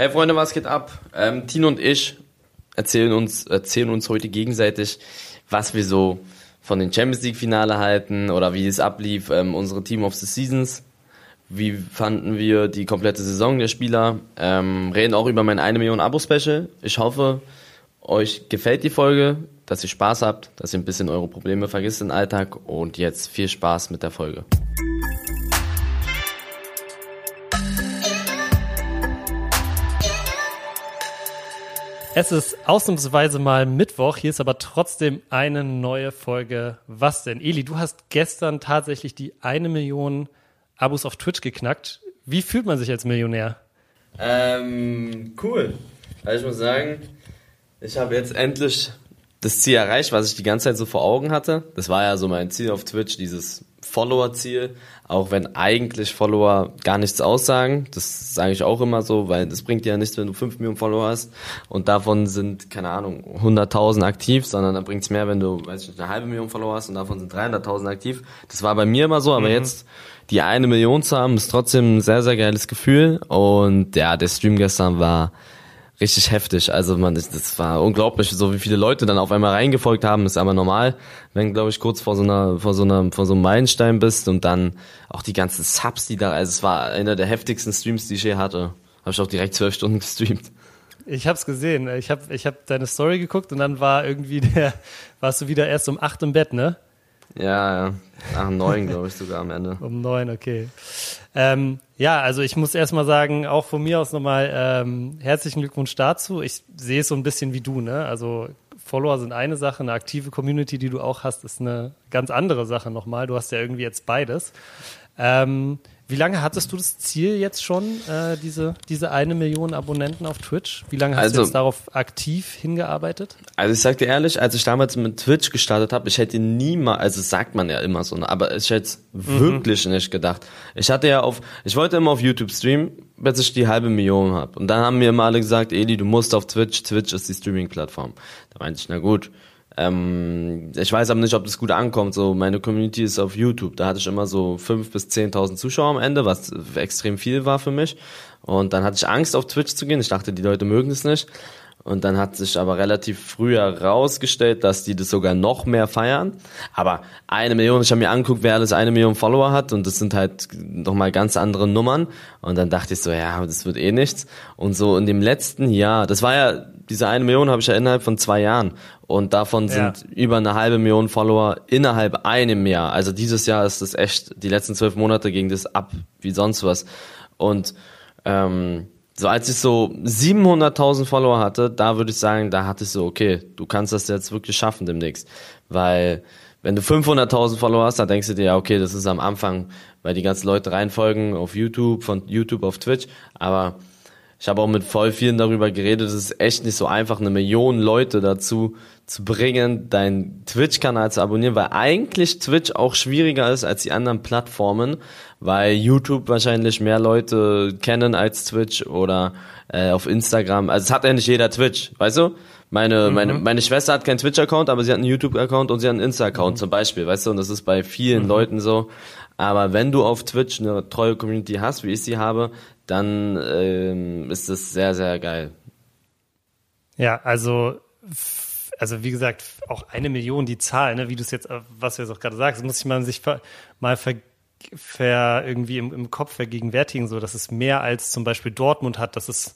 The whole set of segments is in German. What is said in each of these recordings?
Hey Freunde, was geht ab? Ähm, Tino und ich erzählen uns, erzählen uns heute gegenseitig, was wir so von den Champions League Finale halten oder wie es ablief, ähm, unsere Team of the Seasons. Wie fanden wir die komplette Saison der Spieler? Ähm, reden auch über mein 1 Million Abo-Special. Ich hoffe, euch gefällt die Folge, dass ihr Spaß habt, dass ihr ein bisschen eure Probleme vergisst im Alltag und jetzt viel Spaß mit der Folge. Es ist ausnahmsweise mal Mittwoch, hier ist aber trotzdem eine neue Folge. Was denn? Eli, du hast gestern tatsächlich die eine Million Abos auf Twitch geknackt. Wie fühlt man sich als Millionär? Ähm, cool. Also ich muss sagen, ich habe jetzt endlich das Ziel erreicht, was ich die ganze Zeit so vor Augen hatte. Das war ja so mein Ziel auf Twitch, dieses Follower-Ziel, auch wenn eigentlich Follower gar nichts aussagen. Das sage ich auch immer so, weil das bringt dir ja nichts, wenn du 5 Millionen Follower hast und davon sind, keine Ahnung, 100.000 aktiv, sondern da bringt es mehr, wenn du, weiß ich nicht, eine halbe Million Follower hast und davon sind 300.000 aktiv. Das war bei mir immer so, aber mhm. jetzt die eine Million zu haben, ist trotzdem ein sehr, sehr geiles Gefühl und ja, der Stream gestern war richtig heftig. Also man, das war unglaublich, so wie viele Leute dann auf einmal reingefolgt haben, ist aber normal, wenn glaube ich kurz vor so einer, vor so einer, vor so einem Meilenstein bist und dann auch die ganzen Subs, die da, also es war einer der heftigsten Streams, die ich je hatte. Habe ich auch direkt zwölf Stunden gestreamt. Ich hab's gesehen. Ich hab, ich hab deine Story geguckt und dann war irgendwie der, warst du wieder erst um acht im Bett, ne? Ja, ja. Nach neun, glaube ich, sogar am Ende. Um neun, okay. Ähm, ja, also ich muss erstmal sagen, auch von mir aus nochmal ähm, herzlichen Glückwunsch dazu. Ich sehe es so ein bisschen wie du, ne? Also Follower sind eine Sache, eine aktive Community, die du auch hast, ist eine ganz andere Sache nochmal. Du hast ja irgendwie jetzt beides. Ähm, wie lange hattest du das Ziel jetzt schon, äh, diese, diese eine Million Abonnenten auf Twitch? Wie lange hast also, du jetzt darauf aktiv hingearbeitet? Also ich sag dir ehrlich, als ich damals mit Twitch gestartet habe, ich hätte niemals, also sagt man ja immer so, ne, aber ich hätte es mhm. wirklich nicht gedacht. Ich hatte ja auf, ich wollte immer auf YouTube streamen, bis ich die halbe Million habe. Und dann haben mir immer alle gesagt, Eli, du musst auf Twitch, Twitch ist die Streaming-Plattform. Da meinte ich, na gut, ähm, ich weiß aber nicht, ob das gut ankommt. So, meine Community ist auf YouTube. Da hatte ich immer so fünf bis zehntausend Zuschauer am Ende, was extrem viel war für mich. Und dann hatte ich Angst, auf Twitch zu gehen. Ich dachte, die Leute mögen es nicht. Und dann hat sich aber relativ früh herausgestellt, dass die das sogar noch mehr feiern. Aber eine Million, ich habe mir angeguckt, wer alles eine Million Follower hat und das sind halt nochmal ganz andere Nummern. Und dann dachte ich so, ja, das wird eh nichts. Und so in dem letzten Jahr, das war ja, diese eine Million habe ich ja innerhalb von zwei Jahren. Und davon sind ja. über eine halbe Million Follower innerhalb einem Jahr. Also dieses Jahr ist das echt, die letzten zwölf Monate ging das ab wie sonst was. Und ähm, so als ich so 700.000 Follower hatte, da würde ich sagen, da hatte ich so, okay, du kannst das jetzt wirklich schaffen demnächst. Weil wenn du 500.000 Follower hast, dann denkst du dir, ja, okay, das ist am Anfang, weil die ganzen Leute reinfolgen auf YouTube, von YouTube auf Twitch. Aber ich habe auch mit voll vielen darüber geredet, es ist echt nicht so einfach, eine Million Leute dazu zu bringen, deinen Twitch-Kanal zu abonnieren, weil eigentlich Twitch auch schwieriger ist als die anderen Plattformen, weil YouTube wahrscheinlich mehr Leute kennen als Twitch oder äh, auf Instagram. Also es hat ja nicht jeder Twitch, weißt du? Meine, mhm. meine, meine Schwester hat keinen Twitch-Account, aber sie hat einen YouTube-Account und sie hat einen Insta-Account mhm. zum Beispiel, weißt du? Und das ist bei vielen mhm. Leuten so. Aber wenn du auf Twitch eine treue Community hast, wie ich sie habe, dann ähm, ist das sehr, sehr geil. Ja, also also wie gesagt, auch eine Million die Zahl, ne, wie du es jetzt, was du jetzt auch gerade sagst, muss ich man sich mal ver, ver irgendwie im, im, Kopf vergegenwärtigen, so dass es mehr als zum Beispiel Dortmund hat, dass es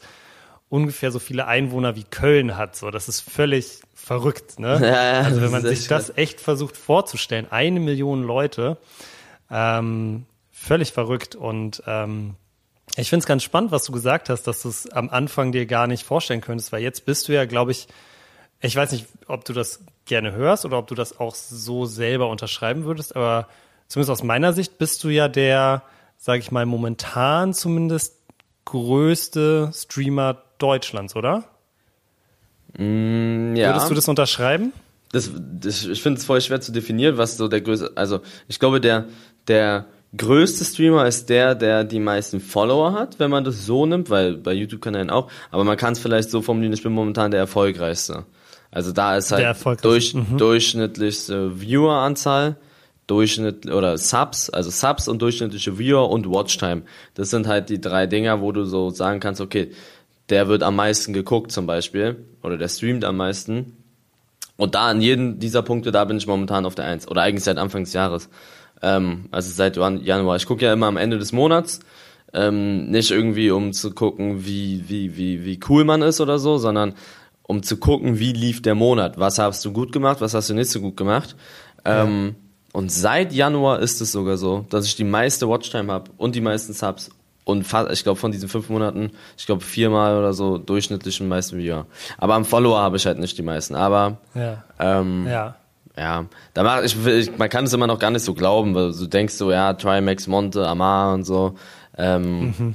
ungefähr so viele Einwohner wie Köln hat. So, das ist völlig verrückt, ne? Ja, also wenn man sich das echt versucht vorzustellen, eine Million Leute, ähm, völlig verrückt und ähm, ich finde es ganz spannend, was du gesagt hast, dass du es am Anfang dir gar nicht vorstellen könntest, weil jetzt bist du ja, glaube ich, ich weiß nicht, ob du das gerne hörst oder ob du das auch so selber unterschreiben würdest, aber zumindest aus meiner Sicht bist du ja der, sage ich mal, momentan zumindest größte Streamer Deutschlands, oder? Mm, ja. Würdest du das unterschreiben? Das, das ich finde es voll schwer zu definieren, was so der größte, also ich glaube, der, der größte Streamer ist der, der die meisten Follower hat, wenn man das so nimmt, weil bei YouTube kann er auch, aber man kann es vielleicht so formulieren, ich bin momentan der erfolgreichste. Also da ist halt durch, mhm. durchschnittlichste Vieweranzahl, Durchschnitt oder Subs, also Subs und durchschnittliche Viewer und Watchtime. Das sind halt die drei Dinger, wo du so sagen kannst, okay, der wird am meisten geguckt zum Beispiel oder der streamt am meisten. Und da an jedem dieser Punkte, da bin ich momentan auf der Eins oder eigentlich seit Anfang des Jahres. Ähm, also seit Januar. Ich gucke ja immer am Ende des Monats, ähm, nicht irgendwie um zu gucken, wie, wie, wie, wie cool man ist oder so, sondern um zu gucken, wie lief der Monat. Was hast du gut gemacht, was hast du nicht so gut gemacht. Ähm, Und seit Januar ist es sogar so, dass ich die meiste Watchtime habe und die meisten Subs und fast, ich glaube von diesen fünf Monaten, ich glaube viermal oder so durchschnittlich im meisten Video. Aber am Follower habe ich halt nicht die meisten. Aber Ja. ähm, Ja. ja, da mach ich, ich, man kann es immer noch gar nicht so glauben, weil du denkst so, ja, Trimax, Monte, Amar und so. Ähm, Mhm.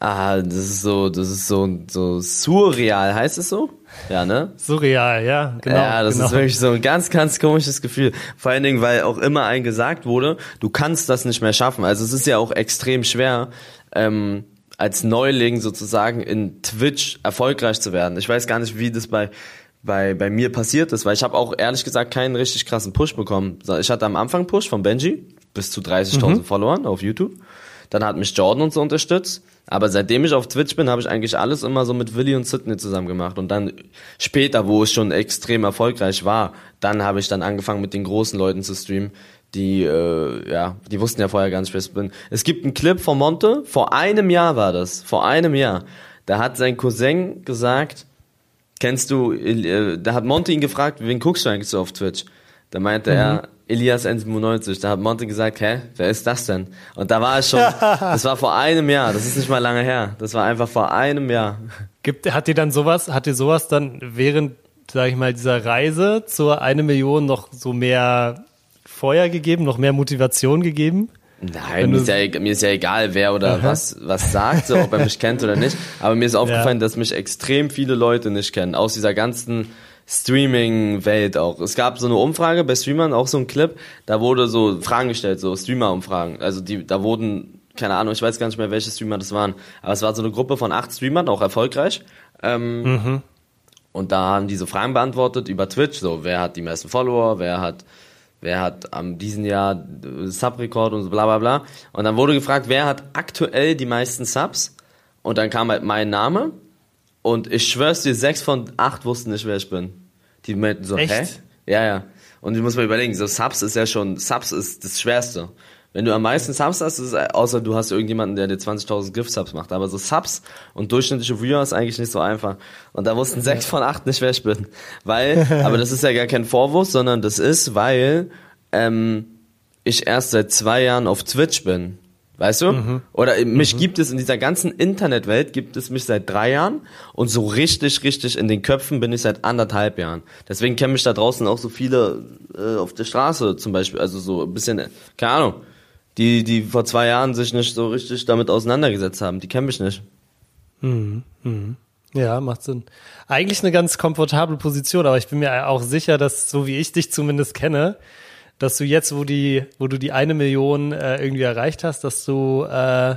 Ah, das ist so, das ist so, so surreal, heißt es so? Ja, ne? Surreal, ja, genau. ja, das genau. ist wirklich so ein ganz, ganz komisches Gefühl. Vor allen Dingen, weil auch immer ein gesagt wurde, du kannst das nicht mehr schaffen. Also es ist ja auch extrem schwer, ähm, als Neuling sozusagen in Twitch erfolgreich zu werden. Ich weiß gar nicht, wie das bei bei, bei mir passiert ist, weil ich habe auch ehrlich gesagt keinen richtig krassen Push bekommen. Ich hatte am Anfang Push von Benji bis zu 30.000 Followern auf YouTube. Dann hat mich Jordan und so unterstützt. Aber seitdem ich auf Twitch bin, habe ich eigentlich alles immer so mit Willy und Sidney zusammen gemacht. Und dann später, wo ich schon extrem erfolgreich war, dann habe ich dann angefangen mit den großen Leuten zu streamen, die, äh, ja, die wussten ja vorher gar nicht, wer ich bin. Es gibt einen Clip von Monte, vor einem Jahr war das, vor einem Jahr. Da hat sein Cousin gesagt, kennst du, äh, da hat Monte ihn gefragt, wen guckst du eigentlich so auf Twitch? Da meinte er, Elias N97. Da hat Monte gesagt, hä, wer ist das denn? Und da war es schon, das war vor einem Jahr, das ist nicht mal lange her. Das war einfach vor einem Jahr. Gibt, hat dir dann sowas, hat dir sowas dann während, sag ich mal, dieser Reise zur eine Million noch so mehr Feuer gegeben, noch mehr Motivation gegeben? Nein, mir ist, ja, mir ist ja egal, wer oder was, was sagt, so, ob er mich kennt oder nicht. Aber mir ist aufgefallen, dass mich extrem viele Leute nicht kennen. Aus dieser ganzen Streaming-Welt auch. Es gab so eine Umfrage bei Streamern, auch so ein Clip, da wurde so Fragen gestellt, so Streamer-Umfragen. Also die, da wurden, keine Ahnung, ich weiß gar nicht mehr, welche Streamer das waren, aber es war so eine Gruppe von acht Streamern, auch erfolgreich. Ähm, Und da haben die so Fragen beantwortet über Twitch, so wer hat die meisten Follower, wer hat wer hat am diesen Jahr äh, Subrekord und so bla bla bla. Und dann wurde gefragt, wer hat aktuell die meisten Subs? Und dann kam halt mein Name. Und ich schwör's dir, sechs von acht wussten nicht, wer ich bin. Die meinten so, Echt? hä? Ja, ja. Und du musst mal überlegen, so Subs ist ja schon, Subs ist das Schwerste. Wenn du am meisten Subs hast, ist, es- außer du hast irgendjemanden, der dir 20.000 Gift-Subs macht. Aber so Subs und durchschnittliche Viewer ist eigentlich nicht so einfach. Und da wussten sechs von acht nicht, wer ich bin. Weil, aber das ist ja gar kein Vorwurf, sondern das ist, weil ähm, ich erst seit zwei Jahren auf Twitch bin. Weißt du? Oder mich gibt es in dieser ganzen Internetwelt, gibt es mich seit drei Jahren und so richtig, richtig in den Köpfen bin ich seit anderthalb Jahren. Deswegen kennen mich da draußen auch so viele äh, auf der Straße zum Beispiel, also so ein bisschen, keine Ahnung, die, die vor zwei Jahren sich nicht so richtig damit auseinandergesetzt haben, die kennen mich nicht. Ja, macht Sinn. Eigentlich eine ganz komfortable Position, aber ich bin mir auch sicher, dass, so wie ich dich zumindest kenne, dass du jetzt, wo die, wo du die eine Million äh, irgendwie erreicht hast, dass du äh,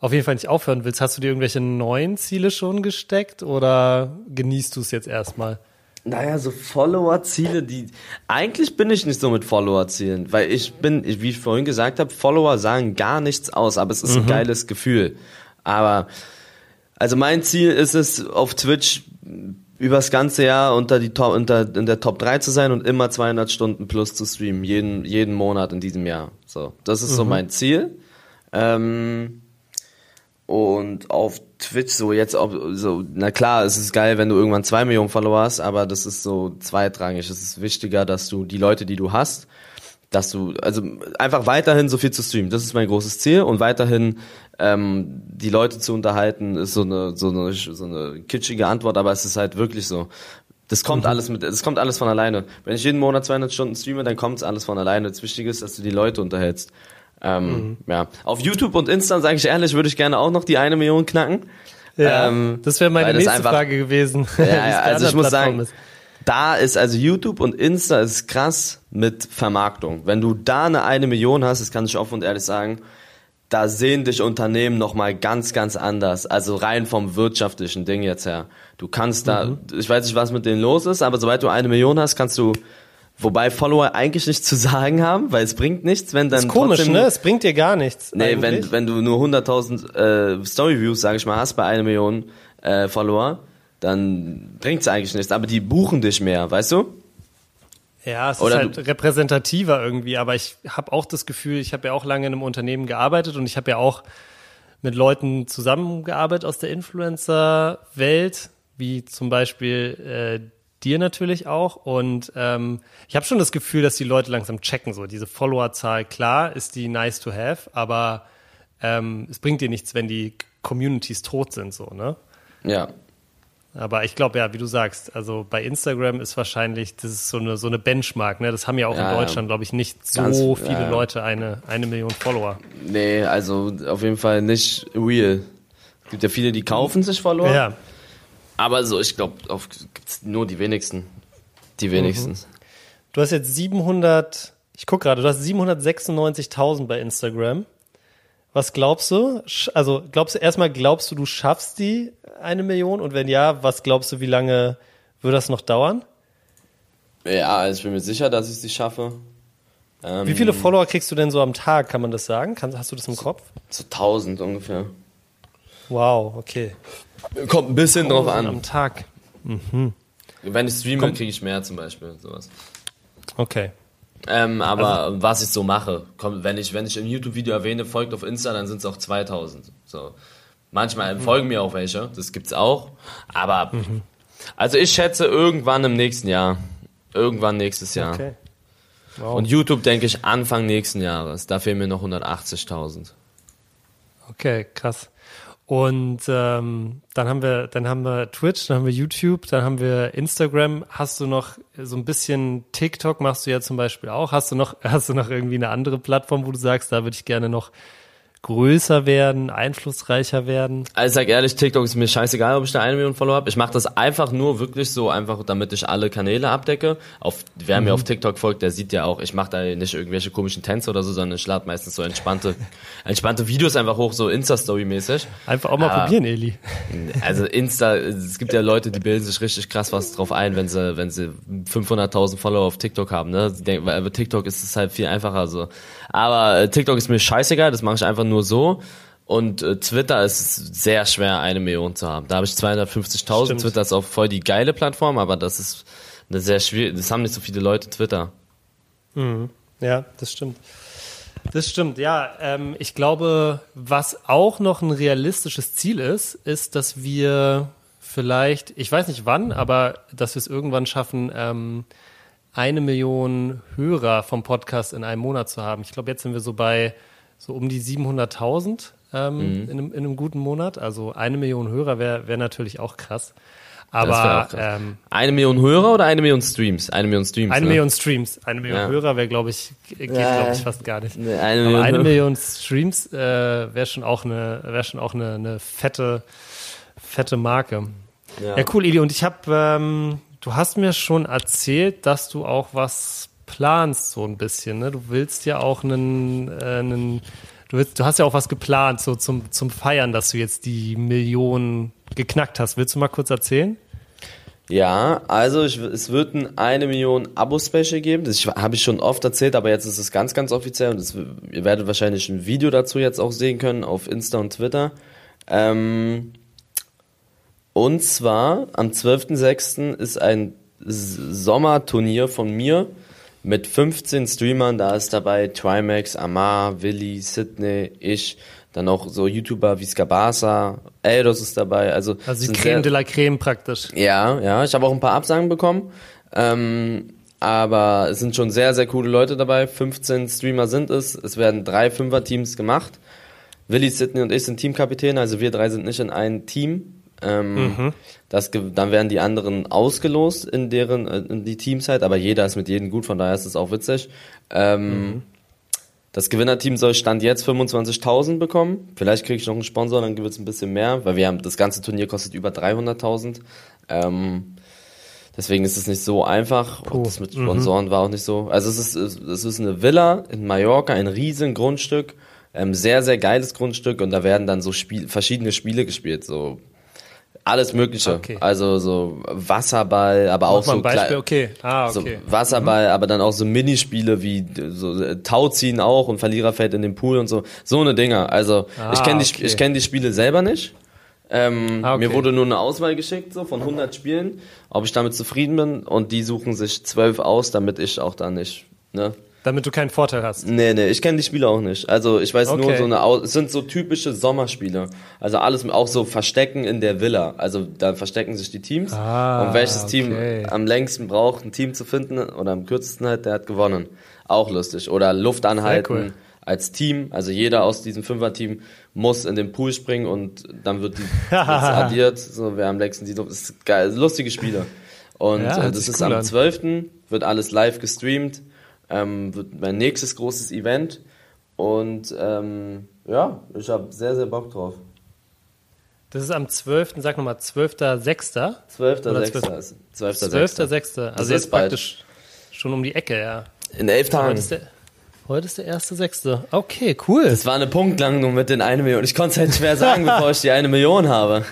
auf jeden Fall nicht aufhören willst. Hast du dir irgendwelche neuen Ziele schon gesteckt oder genießt du es jetzt erstmal? Naja, so Follower-Ziele, die. Eigentlich bin ich nicht so mit Follower-Zielen, weil ich bin, wie ich vorhin gesagt habe, Follower sagen gar nichts aus, aber es ist ein geiles Gefühl. Aber, also mein Ziel ist es, auf Twitch übers ganze Jahr unter die Top, unter, in der Top 3 zu sein und immer 200 Stunden plus zu streamen, jeden, jeden Monat in diesem Jahr. So, das ist so mein Ziel. Ähm, und auf Twitch so jetzt auch so, na klar, es ist geil, wenn du irgendwann zwei Millionen Follower hast, aber das ist so zweitrangig. Es ist wichtiger, dass du die Leute, die du hast, dass du, also einfach weiterhin so viel zu streamen. Das ist mein großes Ziel und weiterhin ähm, die Leute zu unterhalten, ist so eine, so eine, so eine kitschige Antwort, aber es ist halt wirklich so. Das kommt alles mit, das kommt alles von alleine. Wenn ich jeden Monat 200 Stunden streame, dann kommt es alles von alleine. Das Wichtige ist, dass du die Leute unterhältst. Ähm, Ja. Auf YouTube und Insta, sage ich ehrlich, würde ich gerne auch noch die eine Million knacken. Ähm, das wäre meine nächste einfach- Frage gewesen. Ja, es ja, also ich muss sagen, ist. Da ist also YouTube und Insta ist krass mit Vermarktung. Wenn du da eine eine Million hast, das kann ich offen und ehrlich sagen, da sehen dich Unternehmen nochmal ganz, ganz anders. Also rein vom wirtschaftlichen Ding jetzt her. Du kannst da, Mhm. ich weiß nicht, was mit denen los ist, aber sobald du eine Million hast, kannst du, wobei Follower eigentlich nichts zu sagen haben, weil es bringt nichts, wenn dann ist komisch, trotzdem, ne? Es bringt dir gar nichts. Nee, eigentlich. wenn, wenn du nur 100.000 äh, Story-Views, sag ich mal, hast bei einer Million, äh, Follower, dann bringt's eigentlich nichts. Aber die buchen dich mehr, weißt du? Ja, es Oder ist halt repräsentativer irgendwie, aber ich habe auch das Gefühl, ich habe ja auch lange in einem Unternehmen gearbeitet und ich habe ja auch mit Leuten zusammengearbeitet aus der Influencer-Welt, wie zum Beispiel äh, dir natürlich auch. Und ähm, ich habe schon das Gefühl, dass die Leute langsam checken. So diese Followerzahl, klar, ist die nice to have, aber ähm, es bringt dir nichts, wenn die Communities tot sind, so ne? Ja. Aber ich glaube ja, wie du sagst, also bei Instagram ist wahrscheinlich, das ist so eine, so eine Benchmark, ne? Das haben ja auch Ja, in. Deutschland, glaube ich, nicht so Ganz- viele ja. Leute eine, eine Million Follower. Nee, also auf jeden Fall nicht real. Es gibt ja viele, die kaufen sich Follower. Ja. Aber so, ich glaube, gibt's nur die wenigsten. Die wenigsten. Du hast jetzt 700, ich guck gerade, du hast 796.000 bei Instagram. Was glaubst du? Also glaubst du erstmal, glaubst du, du schaffst die eine Million? Und wenn ja, was glaubst du, wie lange wird das noch dauern? Ja, also ich bin mir sicher, dass ich es nicht schaffe. Ähm, Wie viele Follower kriegst du denn so am Tag? Kann man das sagen? Kann, hast du das im Kopf? So 1000 ungefähr. Wow, okay. Kommt ein bisschen drauf Am an. Tag. Wenn ich streame, kriege ich mehr zum Beispiel. Sowas. Okay. Ähm, aber was ich so mache, komm, wenn ich, wenn ich im YouTube-Video erwähne, folgt auf Insta, dann sind es auch 2000. So. Manchmal folgen mir auch welche, das gibt's auch. Aber, also ich schätze irgendwann im nächsten Jahr. Irgendwann nächstes Jahr. Okay. Wow. Und YouTube denke ich Anfang nächsten Jahres. Da fehlen mir noch 180.000. Okay, krass. Und ähm, dann haben wir, dann haben wir Twitch, dann haben wir YouTube, dann haben wir Instagram. Hast du noch so ein bisschen TikTok machst du ja zum Beispiel auch. Hast du noch, hast du noch irgendwie eine andere Plattform, wo du sagst, da würde ich gerne noch größer werden, einflussreicher werden? Also ich sag ehrlich, TikTok ist mir scheißegal, ob ich da eine Million Follower habe. Ich mache das einfach nur wirklich so, einfach damit ich alle Kanäle abdecke. Auf, wer mir auf TikTok folgt, der sieht ja auch, ich mache da nicht irgendwelche komischen Tänze oder so, sondern ich lade meistens so entspannte, entspannte Videos einfach hoch, so Insta-Story-mäßig. Einfach auch mal Ah. probieren, Eli. Also Insta, es gibt ja Leute, die bilden sich richtig krass was drauf ein, wenn sie, wenn sie 500.000 Follower auf TikTok haben, ne? Denken, weil TikTok ist es halt viel einfacher so. Aber äh, TikTok ist mir scheißegal, das mache ich einfach nur so. Und äh, Twitter ist sehr schwer, eine Million zu haben. Da habe ich 250.000. Stimmt. Twitter ist auch voll die geile Plattform, aber das ist eine sehr schwierig, das haben nicht so viele Leute Twitter. Ja, das stimmt. Das stimmt, ja. Ähm, ich glaube, was auch noch ein realistisches Ziel ist, ist, dass wir vielleicht, ich weiß nicht wann, aber dass wir es irgendwann schaffen, ähm, eine Million Hörer vom Podcast in einem Monat zu haben. Ich glaube, jetzt sind wir so bei so um die 700.000 ähm, in, einem, in einem guten Monat. Also eine Million Hörer wäre wär natürlich auch krass. Aber auch krass. ähm, Eine Million Hörer oder eine Million Streams? Eine Million Streams. eine ne? Million Streams, eine Million Ja. Hörer wäre, glaube ich, geht, Ja. glaube ich, fast gar nicht. Eine Aber Million eine. Million Streams äh, wäre schon auch eine, wäre schon auch eine, eine fette, fette Marke. Ja, Ja. cool, Eli. Und ich habe, ähm, du hast mir schon erzählt, dass du auch was planst, so ein bisschen. Ne? Du willst ja auch einen, äh, einen du, willst, du hast ja auch was geplant, so zum, zum Feiern, dass du jetzt die Million geknackt hast. Willst du mal kurz erzählen? Ja, also ich, es wird ein eine Million Abo-Special geben. Das habe ich schon oft erzählt, aber jetzt ist es ganz, ganz offiziell und es, ihr werdet wahrscheinlich ein Video dazu jetzt auch sehen können auf Insta und Twitter. Ähm, und zwar am 12.06. ist ein Sommerturnier von mir mit 15 Streamern. Da ist dabei Trimax, Amar, Willi, Sydney, ich, dann auch so YouTuber wie Skabasa, Eldos ist dabei. Also, Also die Creme sehr- de la Creme praktisch. ja, ja, ich habe auch ein paar Absagen bekommen. Ähm, aber es sind schon sehr, sehr coole Leute dabei. 15 Streamer sind es. Es werden drei Fünfer-Teams gemacht. Willi, Sidney und ich sind Teamkapitäne, also wir drei sind nicht in ein Team. Ähm, das, ge- dann werden die anderen ausgelost in deren äh, in die Teams halt, aber jeder ist mit jedem gut, von daher ist es auch witzig. Ähm, Das Gewinnerteam soll Stand jetzt 25.000 bekommen. Vielleicht kriege ich noch einen Sponsor, dann wird es ein bisschen mehr, weil wir haben das ganze Turnier kostet über 300.000. Ähm, deswegen ist es nicht so einfach. Auch das mit Sponsoren war auch nicht so. Also es ist es ist eine Villa in Mallorca, ein riesen Grundstück, ähm, sehr sehr geiles Grundstück und da werden dann so Spiel, verschiedene Spiele gespielt, so alles Mögliche. Okay. Also so Wasserball, aber auch Mach mal so ein Beispiel, okay. Ah, so okay. Wasserball, aber dann auch so Minispiele wie so äh, Tauziehen auch und Verlierer fällt in den Pool und so. So eine Dinger. Also Ah, ich kenne die, okay. ich kenn die Spiele selber nicht. Ähm, Ah, okay. Mir wurde nur eine Auswahl geschickt, so von 100 Spielen, ob ich damit zufrieden bin. Und die suchen sich 12 aus, damit ich auch da nicht, ne? Damit du keinen Vorteil hast. Nee, nee, ich kenne die Spiele auch nicht. Also ich weiß nur Okay. so eine, es sind so typische Sommerspiele. Also alles, auch so Verstecken in der Villa. Also da verstecken sich die Teams. Ah, und welches okay. Team am längsten braucht, ein Team zu finden oder am kürzesten halt, der hat gewonnen. Auch lustig. Oder Luft anhalten cool. als Team. Also jeder aus diesem Fünfer-Team muss in den Pool springen und dann wird die addiert. So, wer am längsten die Luft, das ist geil, lustige Spiele. Und Ja, äh, das ist cool am an. 12. wird alles live gestreamt. Ähm, wird mein nächstes großes Event. Und ähm, ja, ich habe sehr, sehr Bock drauf. Das ist am 12., sag nochmal, 12.06. 12. Oder 6. 12. 12. 12.06. Also Das jetzt ist bald. praktisch schon um die Ecke, ja. In elf Heute Tagen. ist der, heute ist der 1.06. Okay, cool. Das war eine Punktlandung mit den 1 Million. Ich konnte es halt schwer sagen, bevor ich die 1 Million habe.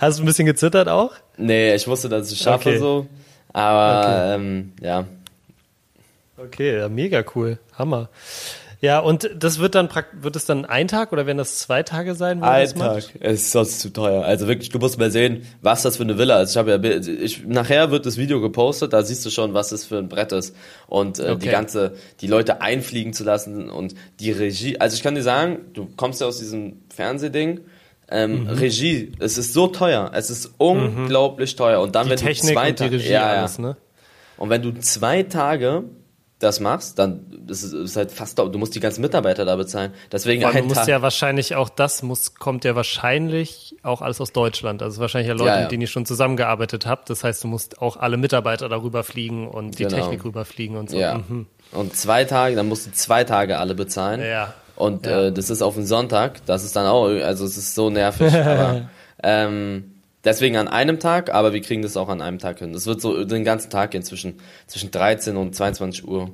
Hast du ein bisschen gezittert auch? Nee, ich wusste, dass ich es schaffe Okay. so. Aber Okay. ähm, ja. Okay, ja, mega cool. Hammer. Ja, und das wird dann wird es dann ein Tag oder werden das zwei Tage sein? das macht? Es ist sonst zu teuer. Also wirklich, du musst mal sehen, was das für eine Villa ist. Ich habe ja, ich, nachher wird das Video gepostet, da siehst du schon, was das für ein Brett ist. Und äh, die Okay. ganze, die Leute einfliegen zu lassen und die Regie. Also ich kann dir sagen, du kommst ja aus diesem Fernsehding. Ähm, Mhm. Regie, es ist so teuer, es ist unglaublich teuer. Und dann, Die wenn Technik du zwei und die Ta- Regie ja, ja. alles, ne? Und wenn du zwei Tage das machst, dann ist, ist halt fast, du musst die ganzen Mitarbeiter da bezahlen. Deswegen Vor allem, du musst Tag. ja wahrscheinlich auch das muss, kommt ja wahrscheinlich auch alles aus Deutschland. Also wahrscheinlich ja Leute, Ja, ja. mit denen ihr schon zusammengearbeitet habt. Das heißt, du musst auch alle Mitarbeiter darüber fliegen und die Genau. Technik rüberfliegen und so. Ja. Mhm. Und zwei Tage, dann musst du zwei Tage alle bezahlen. Ja. Und Ja. Äh, das ist auf den Sonntag. Das ist dann auch, also es ist so nervig. aber, ähm, deswegen an einem Tag, aber wir kriegen das auch an einem Tag hin. Das wird so den ganzen Tag gehen, zwischen, zwischen 13 und 22 Uhr.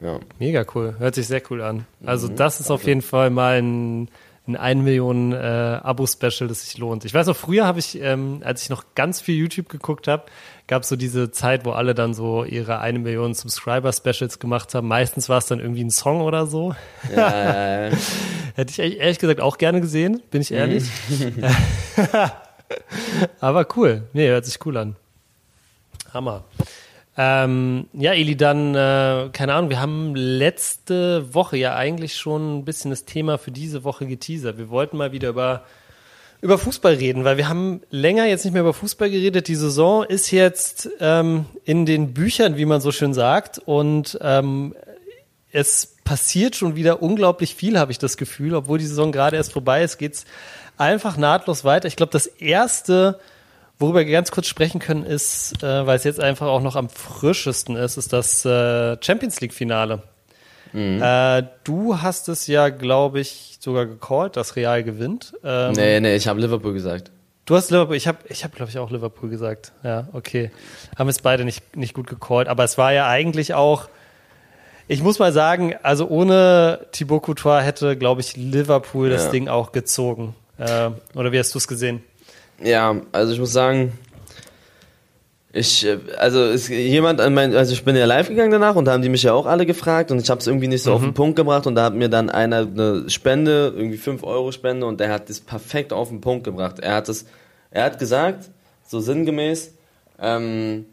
Ja. Mega cool. Hört sich sehr cool an. Mhm. Also das ist auf jeden Fall mal ein, ein 1 Millionen äh, Abo-Special, das sich lohnt. Ich weiß noch, früher habe ich, ähm, als ich noch ganz viel YouTube geguckt habe, gab es so diese Zeit, wo alle dann so ihre 1 Million Subscriber-Specials gemacht haben. Meistens war es dann irgendwie ein Song oder so. Ja, ja, ja. Hätte ich ehrlich ehrlich gesagt auch gerne gesehen, bin ich ehrlich. Mhm. Aber cool. Nee, hört sich cool an. Hammer. Ähm, ja, Eli, dann, äh, keine Ahnung, wir haben letzte Woche ja eigentlich schon ein bisschen das Thema für diese Woche geteasert. Wir wollten mal wieder über, über Fußball reden, weil wir haben länger jetzt nicht mehr über Fußball geredet. Die Saison ist jetzt ähm, in den Büchern, wie man so schön sagt. Und ähm, es passiert schon wieder unglaublich viel, habe ich das Gefühl. Obwohl die Saison gerade erst vorbei ist, geht's einfach nahtlos weiter. Ich glaube, das erste, worüber wir ganz kurz sprechen können, ist, äh, weil es jetzt einfach auch noch am frischesten ist, ist das äh, Champions League Finale. Äh, du hast es ja, glaube ich, sogar gecallt, dass Real gewinnt. Ähm, Nee, nee, ich habe Liverpool gesagt. Du hast Liverpool, ich habe, ich hab, glaube ich, auch Liverpool gesagt. Ja, okay. Haben es beide nicht, nicht gut gecallt. Aber es war ja eigentlich auch, ich muss mal sagen, also ohne Thibaut Courtois hätte, glaube ich, Liverpool das Ja. Ding auch gezogen. Äh, oder wie hast du es gesehen? Ja, also ich muss sagen, ich, äh, also ist jemand an mein, also ich bin ja live gegangen danach und da haben die mich ja auch alle gefragt und ich habe es irgendwie nicht so auf den Punkt gebracht und da hat mir dann einer eine Spende, irgendwie 5 Euro Spende und der hat das perfekt auf den Punkt gebracht. Er hat es, er hat gesagt, so sinngemäß, ähm,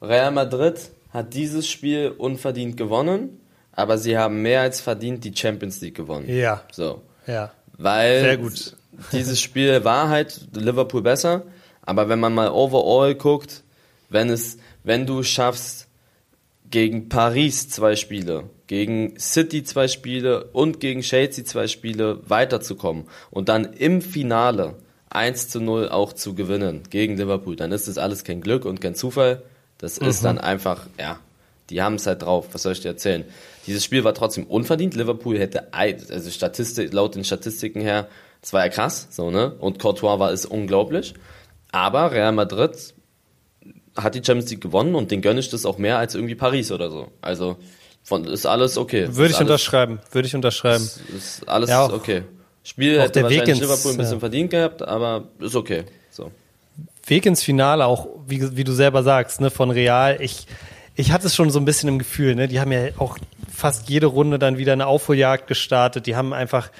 Real Madrid hat dieses Spiel unverdient gewonnen, aber sie haben mehr als verdient die Champions League gewonnen. Ja. So. Ja. Weil Sehr gut. dieses Spiel war halt Liverpool besser, aber wenn man mal overall guckt, wenn es, wenn du schaffst, gegen Paris zwei Spiele, gegen City zwei Spiele und gegen Chelsea zwei Spiele weiterzukommen und dann im Finale 1 zu 0 auch zu gewinnen gegen Liverpool, dann ist das alles kein Glück und kein Zufall. Das ist dann einfach, ja, die haben es halt drauf. Was soll ich dir erzählen? Dieses Spiel war trotzdem unverdient. Liverpool hätte, also Statistik, laut den Statistiken her, das war ja krass, so, ne? Und Courtois war es unglaublich. Aber Real Madrid hat die Champions League gewonnen und den gönne ich das auch mehr als irgendwie Paris oder so. Also, von, ist alles okay. Würde ist ich alles, unterschreiben. Würde ich unterschreiben. Ist, ist alles Ja, auch- okay. Spiel hätte der Weg wahrscheinlich ins- Liverpool ein bisschen ja. verdient gehabt, aber ist okay. Weg ins Finale auch, wie, wie du selber sagst, ne, von Real. Ich, ich hatte es schon so ein bisschen im Gefühl, ne, die haben ja auch fast jede Runde dann wieder eine Aufholjagd gestartet. Die haben einfach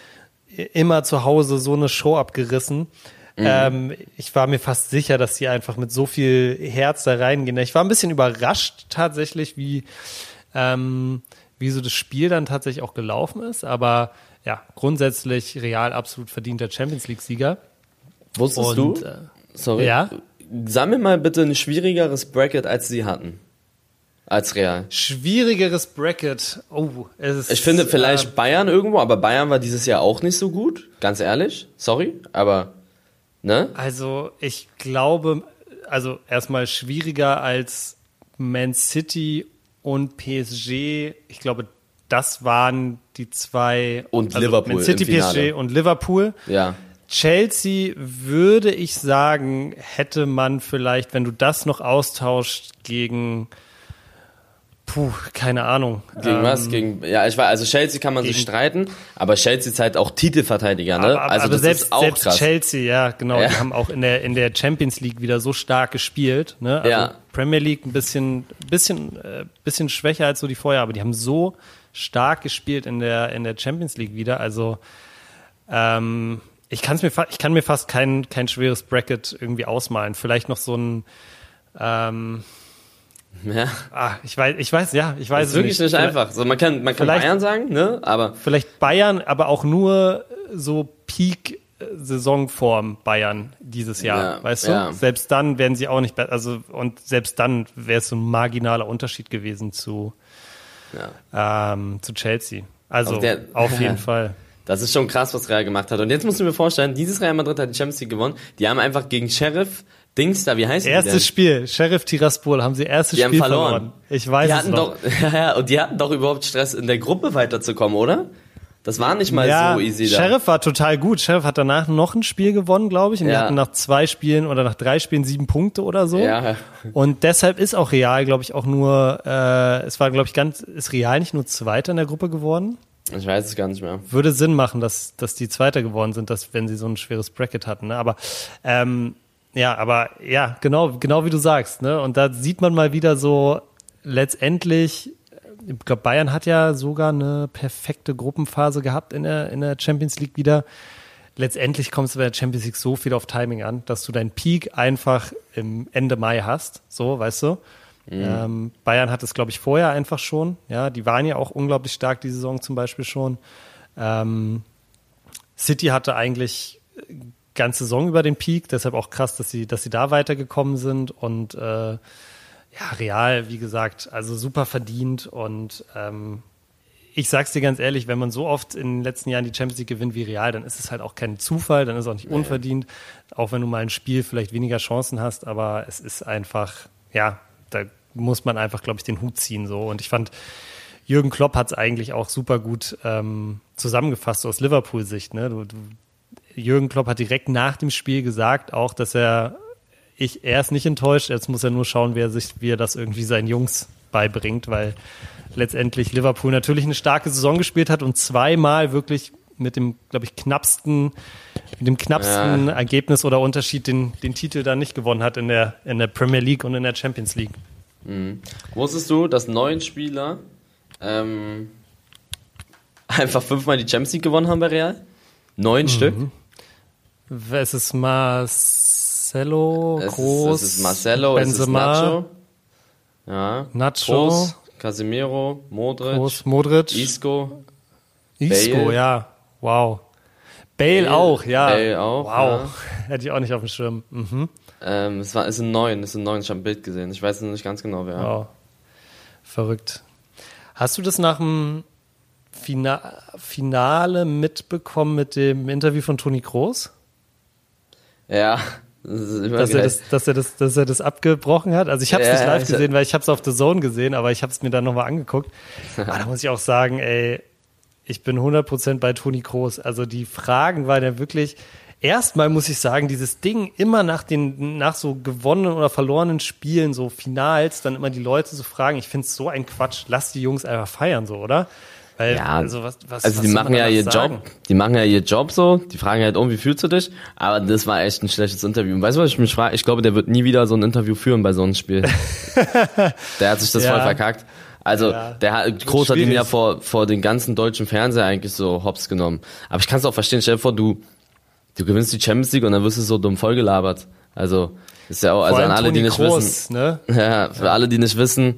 immer zu Hause so eine Show abgerissen. Mhm. Ähm, ich war mir fast sicher, dass sie einfach mit so viel Herz da reingehen. Ich war ein bisschen überrascht tatsächlich, wie, ähm, wie so das Spiel dann tatsächlich auch gelaufen ist. Aber ja, grundsätzlich Real absolut verdienter Champions League-Sieger. Wusstest Und, du? Sorry. Ja? Sammel mal bitte ein schwierigeres Bracket, als sie hatten. Als Real. Schwierigeres Bracket. Oh, es ist. Ich finde vielleicht äh, Bayern irgendwo, aber Bayern war dieses Jahr auch nicht so gut. Ganz ehrlich. Sorry, aber, ne? Also, ich glaube, also erstmal schwieriger als Man City und PSG. Ich glaube, das waren die zwei. Und also Liverpool. Man City, PSG und Liverpool. Ja. Chelsea würde ich sagen, hätte man vielleicht, wenn du das noch austauscht gegen Puh, keine Ahnung. Gegen ähm, was? Gegen, ja, ich weiß, also Chelsea kann man sich streiten, aber Chelsea ist halt auch Titelverteidiger, ne? Aber, also aber selbst, selbst. Chelsea, ja, genau, ja. die haben auch in der, in der Champions League wieder so stark gespielt, ne? Also ja. Premier League ein bisschen, bisschen, äh, bisschen schwächer als so die vorher, aber die haben so stark gespielt in der, in der Champions League wieder, also, ähm, ich kann's mir, ich kann mir fast kein, kein schweres Bracket irgendwie ausmalen. Vielleicht noch so ein, ähm, ja. Ah, ich weiß, ich weiß, ja, ich weiß das ist wirklich nicht, einfach. So, man kann, man kann Bayern sagen, ne, aber. Vielleicht Bayern, aber auch nur so Peak Saisonform Bayern dieses Jahr, ja, weißt du? Ja. Selbst dann werden sie auch nicht besser, also, und selbst dann wäre es so ein marginaler Unterschied gewesen zu, ja. ähm, zu Chelsea. Also, der, auf jeden Fall. Das ist schon krass, was Real gemacht hat. Und jetzt musst du mir vorstellen, dieses Real Madrid hat die Champions League gewonnen. Die haben einfach gegen Sheriff Dings da, wie heißt Erstes die Spiel, Sheriff Tiraspol haben sie erstes die Spiel haben verloren. verloren. Ich weiß die es hatten noch. Doch, ja, ja, und die hatten doch überhaupt Stress, in der Gruppe weiterzukommen, oder? Das war nicht mal ja, so easy da. Sheriff war total gut. Sheriff hat danach noch ein Spiel gewonnen, glaube ich. Und ja. die hatten nach zwei Spielen oder nach drei Spielen sieben Punkte oder so. Ja. Und deshalb ist auch Real, glaube ich, auch nur, äh, es war, glaube ich, ganz, ist Real nicht nur Zweiter in der Gruppe geworden? Ich weiß es gar nicht mehr. Würde Sinn machen, dass, dass die Zweiter geworden sind, dass, wenn sie so ein schweres Bracket hatten. Ne? Aber ähm, ja, aber ja, genau, genau wie du sagst, ne? Und da sieht man mal wieder so letztendlich, ich glaube, Bayern hat ja sogar eine perfekte Gruppenphase gehabt in der, in der Champions League wieder. Letztendlich kommst du bei der Champions League so viel auf Timing an, dass du deinen Peak einfach im Ende Mai hast, so, weißt du? Mhm. Ähm, Bayern hat es, glaube ich, vorher einfach schon. Ja, die waren ja auch unglaublich stark die Saison zum Beispiel schon. Ähm, City hatte eigentlich ganze Saison über den Peak, deshalb auch krass, dass sie, dass sie da weitergekommen sind und äh, ja, Real, wie gesagt, also super verdient und ähm, ich sag's dir ganz ehrlich, wenn man so oft in den letzten Jahren die Champions League gewinnt wie Real, dann ist es halt auch kein Zufall, dann ist es auch nicht unverdient, auch wenn du mal ein Spiel vielleicht weniger Chancen hast, aber es ist einfach, ja, da muss man einfach, glaube ich, den Hut ziehen so und ich fand, Jürgen Klopp hat es eigentlich auch super gut ähm, zusammengefasst so aus Liverpool-Sicht. Ne? Du, du Jürgen Klopp hat direkt nach dem Spiel gesagt, auch, dass er, ich, er ist nicht enttäuscht, jetzt muss er nur schauen, wie er sich, wie er das irgendwie seinen Jungs beibringt, weil letztendlich Liverpool natürlich eine starke Saison gespielt hat und zweimal wirklich mit dem, glaube ich, knappsten, mit dem knappsten ja. Ergebnis oder Unterschied den, den Titel dann nicht gewonnen hat in der, in der Premier League und in der Champions League. Mhm. Wusstest du, dass neun Spieler ähm, einfach fünfmal die Champions League gewonnen haben bei Real? Neun mhm. Stück? Es ist Marcelo, Groß, es ist Marcelo, Benzema, es ist Nacho. Ja. Nacho. Groß, Casemiro, Modric. Groß, Modric. Isco. Isco, Bale. ja. Wow. Bale, Bale, auch, ja. Bale auch. Wow. Ja. Hätte ich auch nicht auf dem Schirm. Mhm. Ähm, es war, es sind neun, es sind neun, ich habe ein Bild gesehen. Ich weiß nicht ganz genau, wer. Wow. Verrückt. Hast du das nach dem Fina Finale mitbekommen mit dem Interview von Toni Kroos? Ja. Das dass, er das, dass, er das, dass er das abgebrochen hat. Also ich habe es ja, nicht live gesehen, weil ich habe es auf The Zone gesehen, aber ich habe es mir dann nochmal angeguckt. aber da muss ich auch sagen, ey, ich bin 100% bei Toni Kroos. Also die Fragen waren ja wirklich, erstmal muss ich sagen, dieses Ding immer nach den, nach so gewonnenen oder verlorenen Spielen, so Finals, dann immer die Leute so fragen, ich finde es so ein Quatsch, lass die Jungs einfach feiern, so, oder? Weil, ja, also, was, was, also was die machen ja ihr sagen? Job, die machen ja ihr Job so, die fragen halt um, wie fühlst du dich? Aber das war echt ein schlechtes Interview. Und weißt du, was ich mich frage? Ich glaube, der wird nie wieder so ein Interview führen bei so einem Spiel. der hat sich das ja. voll verkackt. Also ja, der hat, Groß hat ihn ja vor, vor den ganzen deutschen Fernseher eigentlich so hops genommen. Aber ich kann es auch verstehen, stell dir vor, du, du gewinnst die Champions League und dann wirst du so dumm vollgelabert. Also ist ja auch, also an alle, Toni die nicht Kroos, wissen. Ne? Ja, für ja. alle, die nicht wissen,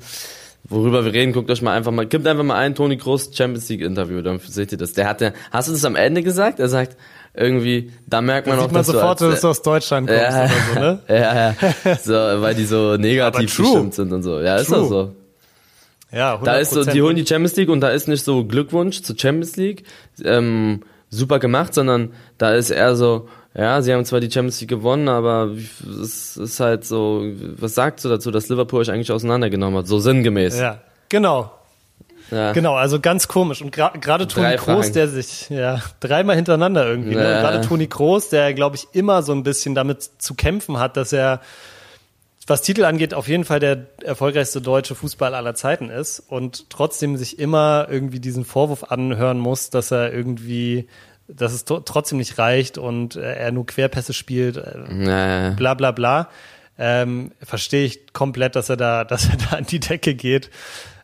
worüber wir reden, guckt euch mal einfach mal, gibt einfach mal ein Toni Groß Champions League Interview, dann seht ihr das. Der hat ja, hast du das am Ende gesagt? Er sagt, irgendwie, da merkt man da auch, sieht man dass sofort, du als, dass du aus Deutschland kommst ja, oder so, ne? ja, ja. So, weil die so negativ gestimmt sind und so. Ja, ist doch so. Ja, 100%. Da ist so, die holen die Champions League und da ist nicht so Glückwunsch zur Champions League, ähm, super gemacht, sondern da ist eher so, ja, sie haben zwar die Champions League gewonnen, aber es ist halt so, was sagst du dazu, dass Liverpool euch eigentlich auseinandergenommen hat? So sinngemäß. Ja, genau. Ja. Genau, also ganz komisch. Und gerade gra Toni Kroos, der sich, ja, dreimal hintereinander irgendwie, ne? ja. gerade Toni Kroos, der, glaube ich, immer so ein bisschen damit zu kämpfen hat, dass er, was Titel angeht, auf jeden Fall der erfolgreichste deutsche Fußball aller Zeiten ist und trotzdem sich immer irgendwie diesen Vorwurf anhören muss, dass er irgendwie dass es trotzdem nicht reicht und äh, er nur Querpässe spielt, äh, naja. bla bla bla. Ähm, verstehe ich komplett, dass er da, dass er da an die Decke geht.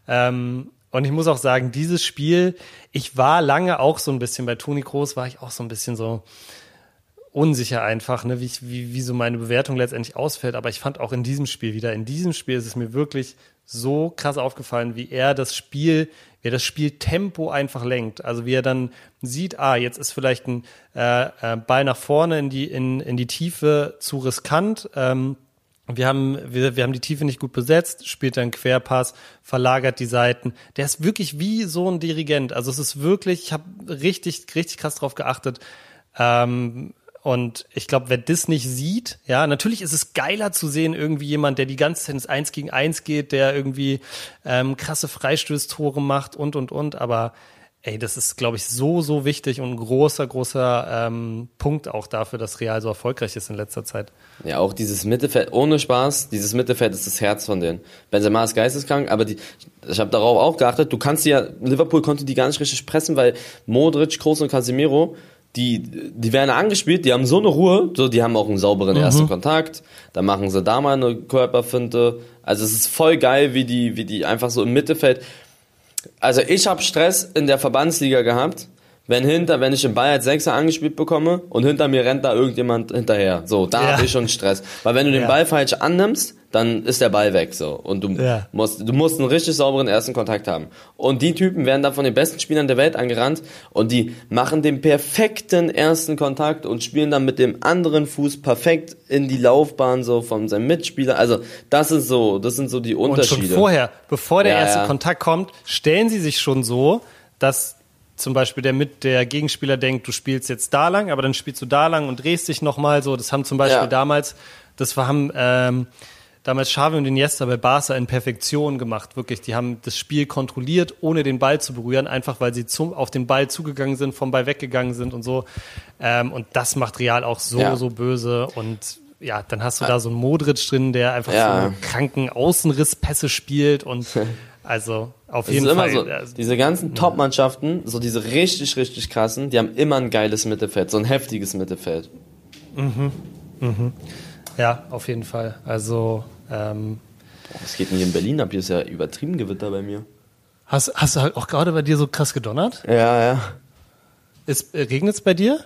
Ähm, und ich muss auch sagen, dieses Spiel, ich war lange auch so ein bisschen bei Toni Kroos, war ich auch so ein bisschen so unsicher einfach, ne, wie, wie, wie so meine Bewertung letztendlich ausfällt. Aber ich fand auch in diesem Spiel wieder, in diesem Spiel ist es mir wirklich so krass aufgefallen, wie er das Spiel wie er das Spieltempo einfach lenkt. Also wie er dann sieht, ah, jetzt ist vielleicht ein äh, äh, Ball nach vorne in die, in, in die Tiefe zu riskant. Ähm, wir haben, wir, wir haben die Tiefe nicht gut besetzt, spielt dann Querpass, verlagert die Seiten. Der ist wirklich wie so ein Dirigent. Also es ist wirklich, ich habe richtig, richtig krass drauf geachtet. Ähm, und ich glaube, wer das nicht sieht, ja, natürlich ist es geiler zu sehen, irgendwie jemand, der die ganze Zeit ins Eins gegen Eins geht, der irgendwie ähm, krasse Freistößtore macht und und und, aber ey, das ist, glaube ich, so, so wichtig und ein großer, großer ähm, Punkt auch dafür, dass Real so erfolgreich ist in letzter Zeit. Ja, auch dieses Mittelfeld, ohne Spaß, dieses Mittelfeld ist das Herz von denen. Benzema ist geisteskrank, aber die, ich habe darauf auch geachtet, du kannst ja, Liverpool konnte die gar nicht richtig pressen, weil Modric, Kroos und Casemiro die, die werden angespielt, die haben so eine Ruhe, so, die haben auch einen sauberen mhm. ersten Kontakt, da machen sie da mal eine Körperfinte. Also es ist voll geil, wie die, wie die einfach so im Mittelfeld. Also ich habe Stress in der Verbandsliga gehabt, wenn hinter, wenn ich den Ball als Sechser angespielt bekomme und hinter mir rennt da irgendjemand hinterher. So, da ja. habe ich schon Stress. Weil wenn du den ja. Ball falsch annimmst, dann ist der Ball weg so und du ja. musst du musst einen richtig sauberen ersten Kontakt haben. Und die Typen werden da von den besten Spielern der Welt angerannt und die machen den perfekten ersten Kontakt und spielen dann mit dem anderen Fuß perfekt in die Laufbahn so von seinem Mitspieler. Also, das ist so, das sind so die Unterschiede. Und schon vorher, bevor der erste Kontakt kommt, stellen sie sich schon so, dass zum Beispiel der mit der Gegenspieler denkt, du spielst jetzt da lang, aber dann spielst du da lang und drehst dich nochmal so. Das haben zum Beispiel ja. damals, das haben ähm, damals Xavi und Iniesta bei Barca in Perfektion gemacht. Wirklich, die haben das Spiel kontrolliert, ohne den Ball zu berühren, einfach weil sie zum, auf den Ball zugegangen sind, vom Ball weggegangen sind und so. Ähm, und das macht Real auch so, ja. so böse und ja, dann hast du da so einen Modric drin, der einfach ja. so kranken Außenrisspässe spielt und Also auf jeden Fall. So, diese ganzen Top-Mannschaften, so diese richtig, richtig krassen, die haben immer ein geiles Mittelfeld, so ein heftiges Mittelfeld. Mhm. Mhm. Ja, auf jeden Fall. Also ähm, was geht denn hier in Berlin ab? Hier ist ja übertrieben Gewitter bei mir. Hast, hast du halt auch gerade bei dir so krass gedonnert? Ja, ja. Äh, regnet es bei dir?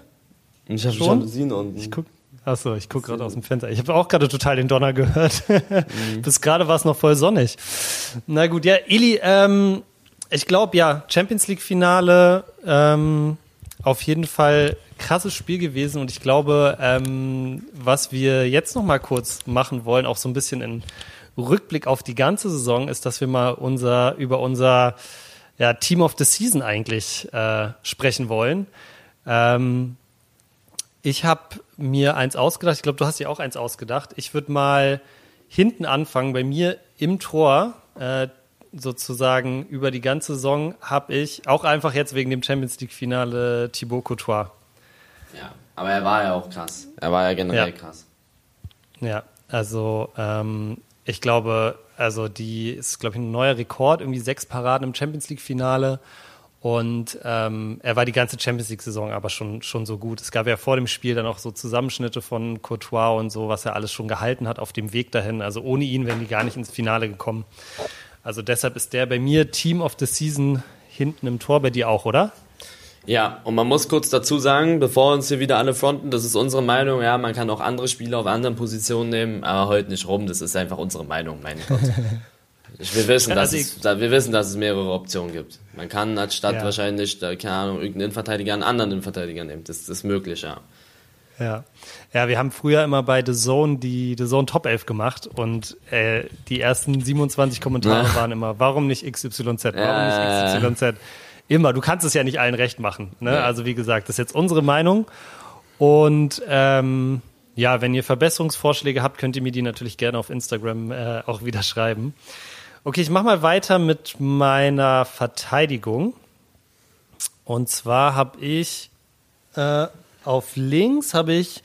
Ich habe schon Jalousien unten. Ich guck, Achso, ich gucke gerade aus dem Fenster. Ich habe auch gerade total den Donner gehört. mhm. Bis gerade war es noch voll sonnig. Na gut, ja, Eli, ähm, ich glaube ja, Champions League Finale, ähm, auf jeden Fall krasses Spiel gewesen und ich glaube, ähm, was wir jetzt noch mal kurz machen wollen, auch so ein bisschen in Rückblick auf die ganze Saison, ist, dass wir mal unser über unser ja, Team of the Season eigentlich äh, sprechen wollen. Ähm, ich habe mir eins ausgedacht. Ich glaube, du hast dir auch eins ausgedacht. Ich würde mal hinten anfangen. Bei mir im Tor, äh, sozusagen über die ganze Saison, habe ich auch einfach jetzt wegen dem Champions League-Finale Thibaut Courtois. Ja, aber er war ja auch krass. Er war ja generell ja. krass. Ja, also ähm, ich glaube, also die ist, glaube ich, ein neuer Rekord, irgendwie sechs Paraden im Champions League-Finale. Und ähm, er war die ganze Champions League-Saison aber schon, schon so gut. Es gab ja vor dem Spiel dann auch so Zusammenschnitte von Courtois und so, was er alles schon gehalten hat auf dem Weg dahin. Also ohne ihn wären die gar nicht ins Finale gekommen. Also deshalb ist der bei mir Team of the Season hinten im Tor, bei dir auch, oder? Ja, und man muss kurz dazu sagen, bevor uns hier wieder alle fronten, das ist unsere Meinung, ja, man kann auch andere Spieler auf anderen Positionen nehmen, aber heute nicht rum, das ist einfach unsere Meinung, mein Gott. Wir wissen, dass es, wir wissen, dass es mehrere Optionen gibt. Man kann als Stadt ja. wahrscheinlich, keine Ahnung, irgendeinen Innenverteidiger einen anderen Innenverteidiger nehmen. Das, das ist möglich, ja. Ja. Ja, wir haben früher immer bei The Zone die The Zone Top 11 gemacht und äh, die ersten 27 Kommentare ja. waren immer, warum nicht XYZ, warum ja. nicht XYZ? Immer, du kannst es ja nicht allen recht machen. Ne? Ja. Also wie gesagt, das ist jetzt unsere Meinung und ähm, ja, wenn ihr Verbesserungsvorschläge habt, könnt ihr mir die natürlich gerne auf Instagram äh, auch wieder schreiben. Okay, ich mache mal weiter mit meiner Verteidigung. Und zwar habe ich äh, auf links habe ich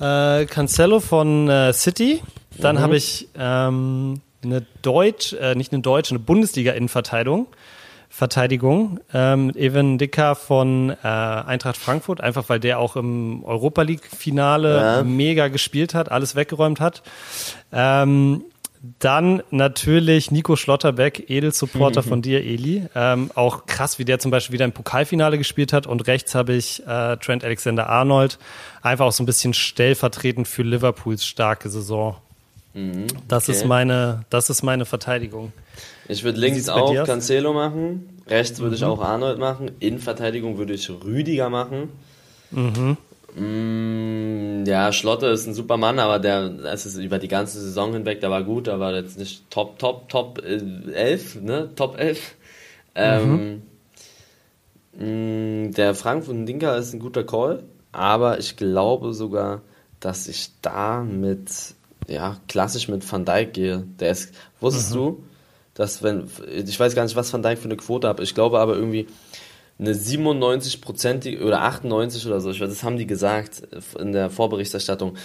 äh, Cancelo von äh, City. Dann mhm. habe ich ähm, eine Deutsch, äh, nicht eine deutsche, eine Bundesliga-Innenverteidigung. Verteidigung. Ähm, Evan Dicker von äh, Eintracht Frankfurt, einfach weil der auch im Europa League-Finale ja. mega gespielt hat, alles weggeräumt hat. Ähm, dann natürlich Nico Schlotterbeck, Edelsupporter von dir, Eli. Ähm, auch krass, wie der zum Beispiel wieder im Pokalfinale gespielt hat. Und rechts habe ich äh, Trent Alexander-Arnold. Einfach auch so ein bisschen stellvertretend für Liverpools starke Saison. Mhm, das ist meine, das ist meine Verteidigung. Ich würde links auch Cancelo machen, rechts würde mhm. ich auch Arnold machen, in Verteidigung würde ich Rüdiger machen. Mhm. Mm, ja, Schlotte ist ein super Mann, aber der, es ist über die ganze Saison hinweg, der war gut, aber jetzt nicht Top, Top, Top 11, äh, ne? Top 11. Ähm, mhm. Mm, der Frank von Dinker ist ein guter Call, aber ich glaube sogar, dass ich da mit, ja, klassisch mit Van Dijk gehe. Der ist, wusstest mhm. du, dass wenn, ich weiß gar nicht, was Van Dijk für eine Quote hat, ich glaube aber irgendwie, eine 97-prozentige oder 98% oder so, ich weiß, das haben die gesagt in der Vorberichterstattung.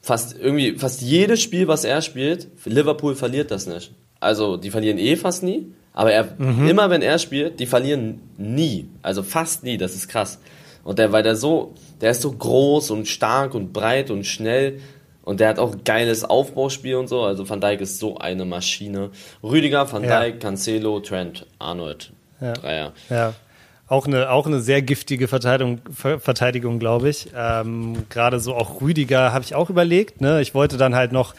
Fast irgendwie, fast jedes Spiel, was er spielt, Liverpool verliert das nicht. Also, die verlieren eh fast nie, aber er, mhm. immer wenn er spielt, die verlieren nie. Also fast nie, das ist krass. Und der, weil der so, der ist so groß und stark und breit und schnell und der hat auch geiles Aufbauspiel und so. Also Van Dijk ist so eine Maschine. Rüdiger, Van Dijk, ja. Cancelo, Trent, Arnold. Ja. Dreier. Ja. Auch eine, auch eine sehr giftige Verteidigung, Verteidigung glaube ich. Ähm, Gerade so auch Rüdiger habe ich auch überlegt. Ne? Ich wollte dann halt noch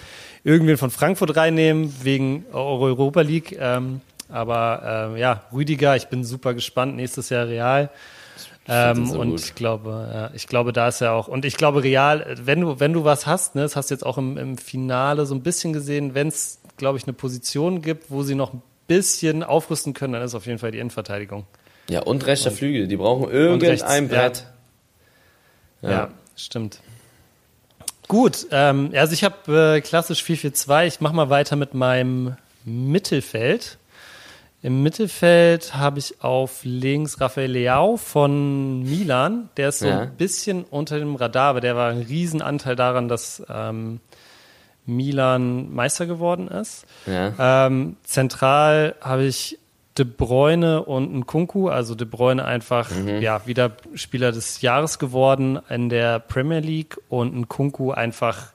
irgendwen von Frankfurt reinnehmen wegen Europa League. Ähm, aber ähm, ja, Rüdiger, ich bin super gespannt. Nächstes Jahr Real. Ähm, und gut. ich glaube, ja, ich glaube, da ist ja auch, und ich glaube, Real, wenn du, wenn du was hast, ne, das hast du jetzt auch im, im Finale so ein bisschen gesehen, wenn es, glaube ich, eine Position gibt, wo sie noch ein bisschen aufrüsten können, dann ist auf jeden Fall die Innenverteidigung. Ja, und rechter und, Flügel. Die brauchen irgendein Brett. Ja, ja. stimmt. Gut, ähm, also ich habe äh, klassisch 4-4-2. Ich mache mal weiter mit meinem Mittelfeld. Im Mittelfeld habe ich auf links Rafael Leao von Milan. Der ist so ja. ein bisschen unter dem Radar, aber der war ein Riesenanteil daran, dass ähm, Milan Meister geworden ist. Ja. Ähm, zentral habe ich De Bruyne und ein Kunku, also De Bruyne einfach mhm. ja wieder Spieler des Jahres geworden in der Premier League und ein Kunku einfach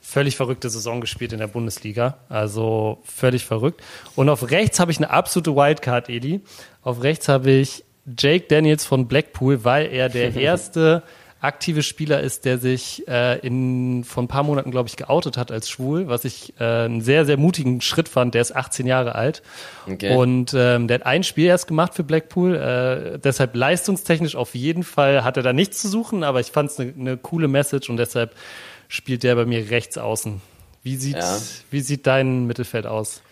völlig verrückte Saison gespielt in der Bundesliga, also völlig verrückt. Und auf rechts habe ich eine absolute Wildcard, Eli. Auf rechts habe ich Jake Daniels von Blackpool, weil er der erste aktive Spieler ist, der sich äh, in von ein paar Monaten, glaube ich, geoutet hat als schwul, was ich äh, einen sehr, sehr mutigen Schritt fand. Der ist 18 Jahre alt. Okay. Und ähm, der hat ein Spiel erst gemacht für Blackpool. Äh, deshalb leistungstechnisch auf jeden Fall hat er da nichts zu suchen, aber ich fand es eine ne coole Message und deshalb spielt der bei mir rechts außen. Wie sieht, ja. wie sieht dein Mittelfeld aus?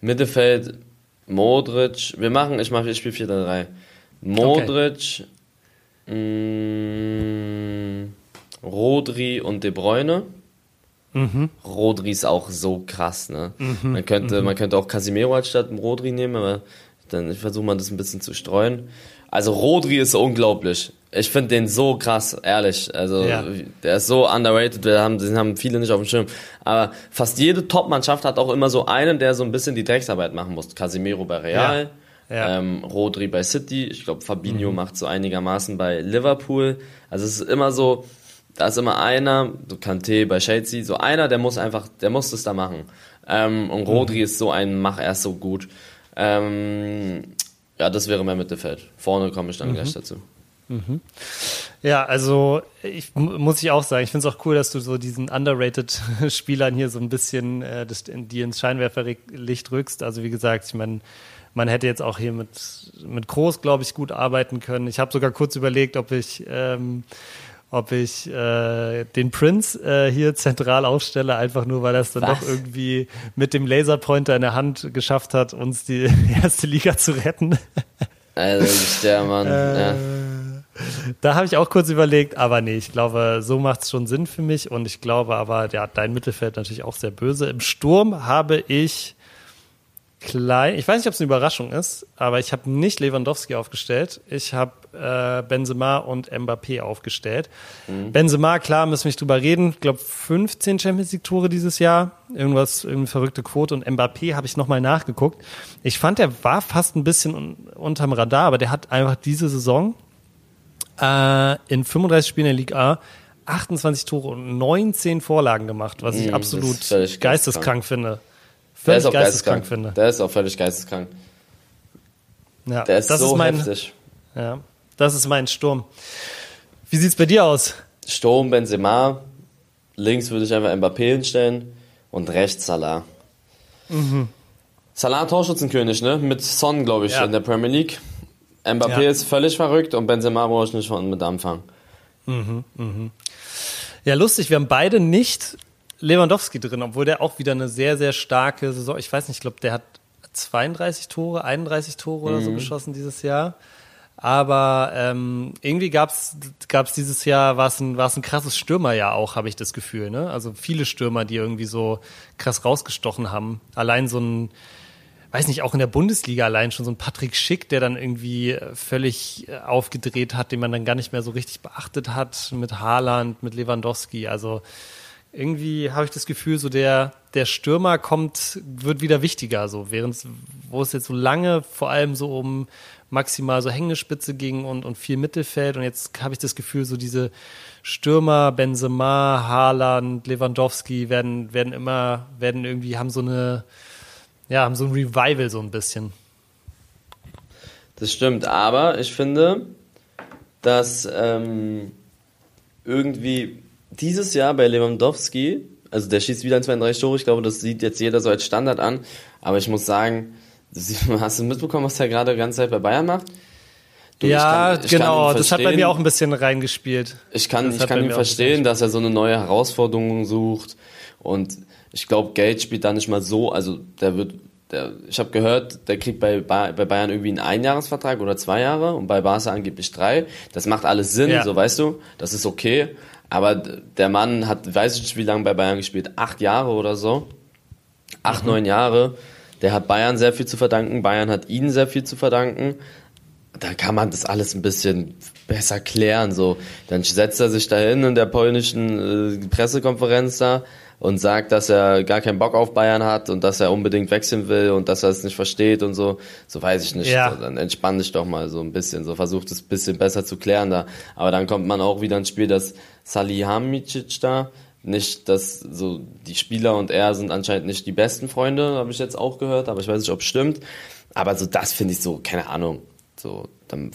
Mittelfeld, Modric, wir machen, ich mache, ich spiele 4-3. Modric, okay. Mh, Rodri und De Bruyne. Mhm. Rodri ist auch so krass, ne? Mhm. Man, könnte, mhm. man könnte auch Casimiro als statt Rodri nehmen, aber dann versuche mal das ein bisschen zu streuen. Also Rodri ist unglaublich. Ich finde den so krass, ehrlich. Also ja. der ist so underrated, wir haben, den haben viele nicht auf dem Schirm. Aber fast jede Top-Mannschaft hat auch immer so einen, der so ein bisschen die Drecksarbeit machen muss. Casimiro bei Real, ja. Ja. Ähm, Rodri bei City, ich glaube Fabinho mhm. macht so einigermaßen bei Liverpool. Also es ist immer so, da ist immer einer, so Kante bei Chelsea, so einer, der muss einfach, der muss das da machen. Ähm, und Rodri mhm. ist so ein Mach erst so gut. Ähm, ja, das wäre mein Mittelfeld. Vorne komme ich dann mhm. gleich dazu. Mhm. Ja, also ich muss ich auch sagen, ich finde es auch cool, dass du so diesen underrated Spielern hier so ein bisschen äh, das, die ins Scheinwerferlicht rückst. Also wie gesagt, ich meine, man hätte jetzt auch hier mit, mit Groß, glaube ich, gut arbeiten können. Ich habe sogar kurz überlegt, ob ich ähm, ob ich äh, den Prince äh, hier zentral aufstelle, einfach nur, weil er es dann Was? doch irgendwie mit dem Laserpointer in der Hand geschafft hat, uns die erste Liga zu retten. Also der Mann, äh, ja. Da habe ich auch kurz überlegt, aber nee, ich glaube, so macht es schon Sinn für mich und ich glaube aber, ja, dein Mittelfeld natürlich auch sehr böse. Im Sturm habe ich klein, ich weiß nicht, ob es eine Überraschung ist, aber ich habe nicht Lewandowski aufgestellt. Ich habe äh, Benzema und Mbappé aufgestellt. Mhm. Benzema, klar, müssen wir nicht drüber reden. Ich glaube, 15 Champions League Tore dieses Jahr. Irgendwas, irgendeine verrückte Quote. Und Mbappé habe ich nochmal nachgeguckt. Ich fand, der war fast ein bisschen un unterm Radar, aber der hat einfach diese Saison äh, in 35 Spielen in der Liga A 28 Tore und 19 Vorlagen gemacht, was ich mhm, absolut geisteskrank finde. Völlig der ist auch geisteskrank, geisteskrank finde. Der ist auch völlig geisteskrank. Ja, der ist das so ist mein, heftig. Ja, das ist mein Sturm. Wie sieht's bei dir aus? Sturm, Benzema. Links würde ich einfach Mbappé hinstellen und rechts Salah. Mhm. Salah Torschützenkönig, ne? Mit Son, glaube ich, ja. in der Premier League. Mbappé ja. ist völlig verrückt und Benzema brauche ich nicht von mit anfangen. Mhm, mhm. Ja, lustig, wir haben beide nicht Lewandowski drin, obwohl der auch wieder eine sehr, sehr starke Saison, ich weiß nicht, ich glaube, der hat 32 Tore, 31 Tore oder so mhm. geschossen dieses Jahr. Aber ähm, irgendwie gab's gab's dieses Jahr, war es ein, war's ein krasses Stürmerjahr auch, habe ich das Gefühl. Ne? Also viele Stürmer, die irgendwie so krass rausgestochen haben. Allein so ein, weiß nicht, auch in der Bundesliga allein schon so ein Patrick Schick, der dann irgendwie völlig aufgedreht hat, den man dann gar nicht mehr so richtig beachtet hat, mit Haaland, mit Lewandowski. Also irgendwie habe ich das Gefühl, so der, der Stürmer kommt, wird wieder wichtiger, so während wo es jetzt so lange vor allem so um maximal so Hängespitze ging und, und viel Mittelfeld und jetzt habe ich das Gefühl, so diese Stürmer, Benzema, Haaland, Lewandowski werden, werden immer, werden irgendwie, haben so eine, ja, haben so ein Revival so ein bisschen. Das stimmt, aber ich finde, dass ähm, irgendwie dieses Jahr bei Lewandowski, also der schießt wieder ein 32 Tore, ich glaube, das sieht jetzt jeder so als Standard an, aber ich muss sagen, hast du mitbekommen, was er gerade die ganze Zeit bei Bayern macht? Du, ja, ich kann, ich genau, das hat bei mir auch ein bisschen reingespielt. Ich kann, ich kann ihn verstehen, dass er so eine neue Herausforderung sucht und ich glaube, Geld spielt da nicht mal so, also der wird der, ich habe gehört, der kriegt bei, bei Bayern irgendwie einen Einjahresvertrag oder zwei Jahre und bei Barca angeblich drei. Das macht alles Sinn, ja. so weißt du, das ist okay. Aber der Mann hat, weiß ich nicht, wie lange bei Bayern gespielt, acht Jahre oder so. Acht, mhm. neun Jahre. Der hat Bayern sehr viel zu verdanken, Bayern hat ihnen sehr viel zu verdanken. Da kann man das alles ein bisschen besser klären. So, dann setzt er sich da hin in der polnischen äh, Pressekonferenz da und sagt, dass er gar keinen Bock auf Bayern hat und dass er unbedingt wechseln will und dass er es nicht versteht und so, so weiß ich nicht. Ja. So, dann entspann dich doch mal so ein bisschen, so versucht es ein bisschen besser zu klären da. Aber dann kommt man auch wieder ins Spiel, dass Salihamidzic da nicht, dass so die Spieler und er sind anscheinend nicht die besten Freunde, habe ich jetzt auch gehört, aber ich weiß nicht, ob es stimmt. Aber so das finde ich so, keine Ahnung, so dann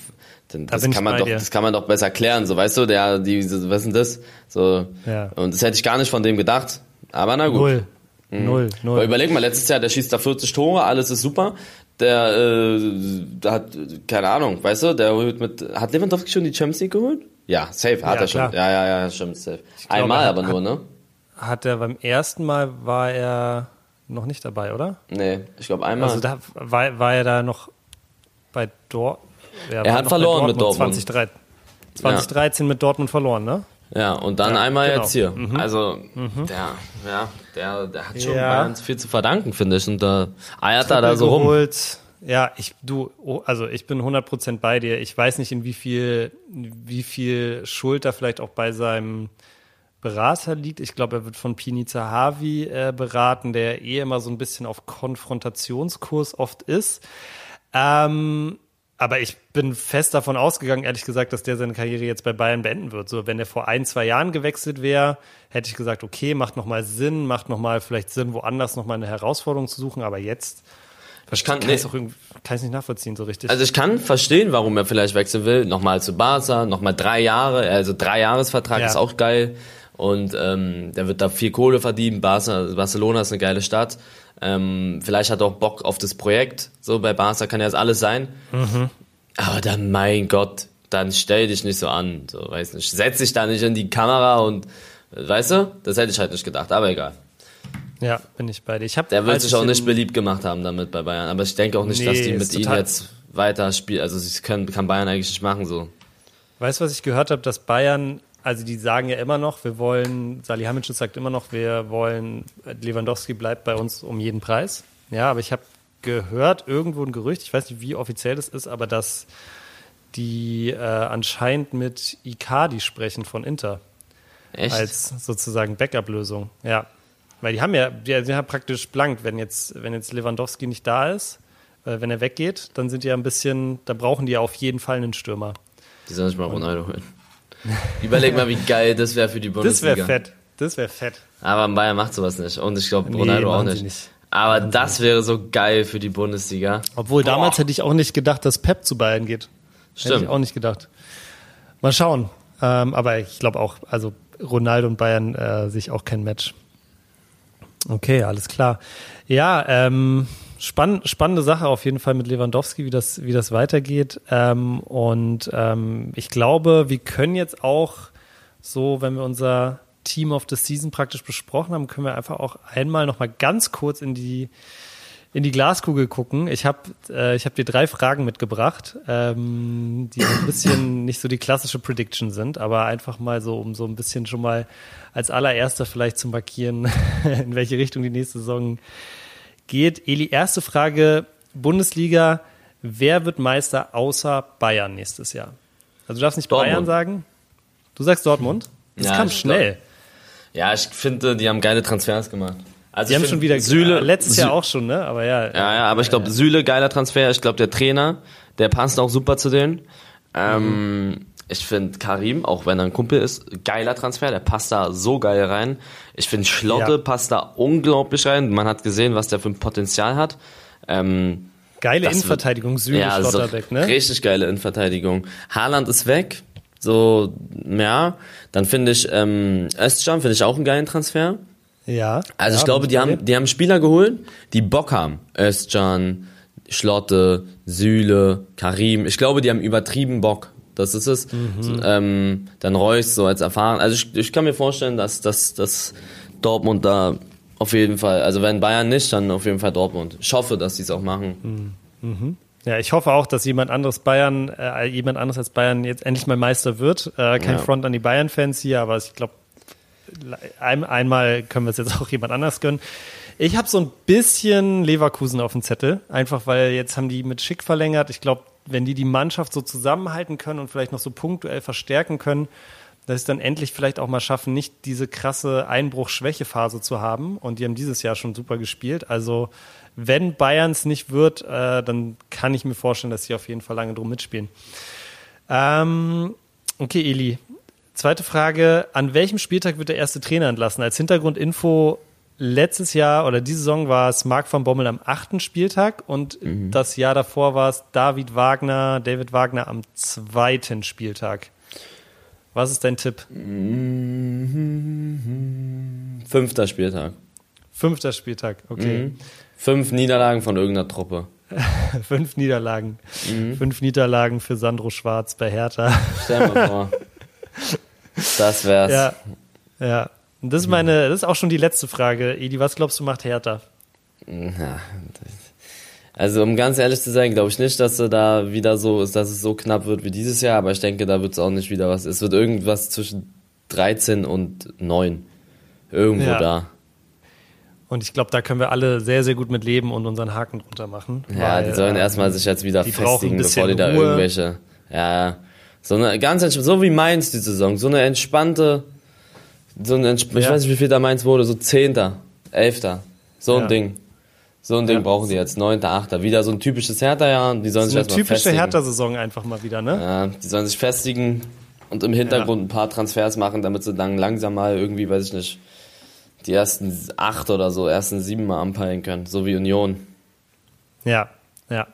dann, da das kann man doch, dir. das kann man doch besser klären, so weißt du, der, die, was ist denn das? So, ja. und das hätte ich gar nicht von dem gedacht. Aber na gut. Null. Mhm. Null, null. Aber überleg mal, letztes Jahr, der schießt da 40 Tore, alles ist super. Der, äh, hat, keine Ahnung, weißt du, der holt mit, hat Lewandowski schon die Champions League geholt? Ja, safe, hat ja, er schon. Ja, ja, ja, stimmt, safe. Glaube, Einmal aber nur, ne? Hat er beim ersten Mal war er noch nicht dabei, oder? Nee, ich glaube einmal. Also da war, war er da noch bei Dort. Ja, er hat verloren mit Dortmund. 2013, 2013 ja. mit Dortmund verloren, ne? Ja, und dann ja, einmal genau. jetzt hier. Mhm. Also, mhm. der, ja, der, der hat schon ja. Bayern viel zu verdanken, finde ich. Und da eiert er da so rum. Ja, ich, du, oh, also ich bin 100% bei dir. Ich weiß nicht, in wie viel, wie viel Schuld da vielleicht auch bei seinem Berater liegt. Ich glaube, er wird von Pini Zahavi äh, beraten, der eh immer so ein bisschen auf Konfrontationskurs oft ist. Ähm, Aber ich bin fest davon ausgegangen, ehrlich gesagt, dass der seine Karriere jetzt bei Bayern beenden wird. So, wenn er vor ein, zwei Jahren gewechselt wäre, hätte ich gesagt, okay, macht nochmal Sinn, macht nochmal vielleicht Sinn, woanders nochmal eine Herausforderung zu suchen. Aber jetzt Ich kann, kann nee, ich es auch kann ich nicht nachvollziehen, so richtig. also ich kann verstehen, warum er vielleicht wechseln will. Nochmal zu Barca, nochmal drei Jahre, also drei Jahresvertrag Ja. ist auch geil. Und ähm, der wird da viel Kohle verdienen. Barca, Barcelona ist eine geile Stadt. Ähm, vielleicht hat er auch Bock auf das Projekt. So bei Barca kann ja das alles sein. Aber dann, mein Gott, dann stell dich nicht so an. So, weiß nicht. Setz dich da nicht in die Kamera und äh, weißt du, das hätte ich halt nicht gedacht, aber egal. ja, bin ich bei dir. Ich hab, Der wird als sich ich auch nicht beliebt gemacht haben damit bei Bayern. Aber ich denke auch nicht, Nee, dass die mit ihm jetzt weiter spielen. Also sie können, kann Bayern eigentlich nicht machen so. Weißt du, was ich gehört habe, dass Bayern, also die sagen ja immer noch, wir wollen, Salihamidzic sagt immer noch, wir wollen, Lewandowski bleibt bei uns um jeden Preis. Ja, aber ich habe gehört, irgendwo ein Gerücht, ich weiß nicht, wie offiziell das ist, aber dass die äh, anscheinend mit Icardi sprechen von Inter Echt? als sozusagen Backup-Lösung. Ja, weil die haben ja, die, die haben praktisch blank, wenn jetzt, wenn jetzt Lewandowski nicht da ist, äh, wenn er weggeht, dann sind die ja ein bisschen, da brauchen die ja auf jeden Fall einen Stürmer. die sollen sich mal Ronaldo holen. Überleg mal, wie geil das wäre für die Das Bundesliga. wäre fett. Das wäre fett. Aber Bayern macht sowas nicht. Und ich glaube, Nee, Ronaldo auch machen sie nicht. nicht. Aber das wäre so geil für die Bundesliga. Obwohl Boah. damals hätte ich auch nicht gedacht, dass Pep zu Bayern geht. Hätte Stimmt. ich auch nicht gedacht. Mal schauen. Ähm, aber ich glaube auch, also Ronaldo und Bayern äh, sich auch kein Match. Okay, alles klar. Ja, ähm, spann spannende Sache auf jeden Fall mit Lewandowski, wie das, wie das weitergeht. Ähm, und ähm, ich glaube, wir können jetzt auch so, wenn wir unser Team of the Season praktisch besprochen haben, können wir einfach auch einmal noch mal ganz kurz in die in die Glaskugel gucken. Ich habe äh, ich hab dir drei Fragen mitgebracht, ähm, die ein bisschen nicht so die klassische Prediction sind, aber einfach mal so, um so ein bisschen schon mal als allererster vielleicht zu markieren, in welche Richtung die nächste Saison geht. Eli, erste Frage, Bundesliga, wer wird Meister außer Bayern nächstes Jahr? Also du darfst nicht Dortmund. Bayern sagen. Du sagst Dortmund? Das Ja, kam schnell. Ja, ich finde, die haben geile Transfers gemacht. Also Die haben find, schon wieder Süle, letztes Sü- Jahr auch schon, ne? Aber ja. Ja, ja, aber ich glaube, Süle, geiler Transfer. Ich glaube, der Trainer, der passt auch super zu denen. Ähm, Ich finde Karim, auch wenn er ein Kumpel ist, geiler Transfer. Der passt da so geil rein. Ich finde Schlotte Ja. passt da unglaublich rein. Man hat gesehen, was der für ein Potenzial hat. Ähm, Geile Innenverteidigung, Süle, ja, so Schlotterbeck, ne? richtig geile Innenverteidigung. Haaland ist weg. So, ja. Dann finde ich, ähm, Özcan finde ich auch einen geilen Transfer. Ja. Also ja, ich glaube, die haben, die haben Spieler geholt, die Bock haben. Özcan, Schlotte, Süle, Karim. Ich glaube, die haben übertrieben Bock. Das ist es. So, ähm, dann Reus so als erfahren. Also ich, ich kann mir vorstellen, dass, dass, dass Dortmund da auf jeden Fall, also wenn Bayern nicht, dann auf jeden Fall Dortmund. Ich hoffe, dass die es auch machen. Ja, ich hoffe auch, dass jemand anderes Bayern, äh, jemand anderes als Bayern jetzt endlich mal Meister wird. Äh, kein Ja. Front an die Bayern-Fans hier, aber ich glaube, ein, einmal können wir es jetzt auch jemand anders gönnen. Ich habe so ein bisschen Leverkusen auf dem Zettel, einfach weil jetzt haben die mit Schick verlängert. Ich glaube, wenn die die Mannschaft so zusammenhalten können und vielleicht noch so punktuell verstärken können, dass sie dann endlich vielleicht auch mal schaffen, nicht diese krasse Einbruch-Schwäche-Phase zu haben. Und die haben dieses Jahr schon super gespielt. Also wenn Bayerns nicht wird, äh, dann kann ich mir vorstellen, dass sie auf jeden Fall lange drum mitspielen. Ähm, okay, Eli. Zweite Frage. An welchem Spieltag wird der erste Trainer entlassen? Als Hintergrundinfo, letztes Jahr oder diese Saison war es Marc van Bommel am achten Spieltag und das Jahr davor war es David Wagner, David Wagner am zweiten Spieltag. Was ist dein Tipp? Fünfter Spieltag. Fünfter Spieltag, okay. Fünf Niederlagen von irgendeiner Truppe. Fünf Niederlagen. Fünf Niederlagen für Sandro Schwarz bei Hertha. Stell mal vor. Das wär's. Ja, ja. Und das ist meine, das ist auch schon die letzte Frage. Edi, was glaubst du macht Hertha? Ja, also um ganz ehrlich zu sein, glaube ich nicht, dass er da wieder so ist, dass es so knapp wird wie dieses Jahr, aber ich denke, da wird es auch nicht wieder was. Es wird irgendwas zwischen 13 und 9. Irgendwo Ja. da. Und ich glaube, da können wir alle sehr, sehr gut mit leben und unseren Haken drunter machen. Ja, weil, die sollen äh, erstmal sich jetzt wieder festigen, bevor die da Ruhe. irgendwelche. Ja, so eine ganz so wie Mainz die Saison, so eine entspannte, so eine entsp ich Ja. weiß nicht, wie viel da Mainz wurde, so Zehnter, Elfter, so ein Ja. Ding. So ein Ding ja. brauchen die jetzt, neunter, achter. Wieder so ein typisches Hertha-Jahr. Die sollen so sich eine typische Hertha-Saison einfach mal wieder, ne? Ja, die sollen sich festigen und im Hintergrund ein paar Transfers machen, damit sie dann langsam mal irgendwie, weiß ich nicht, die ersten acht oder so, ersten sieben mal anpeilen können. So wie Union. Ja, ja.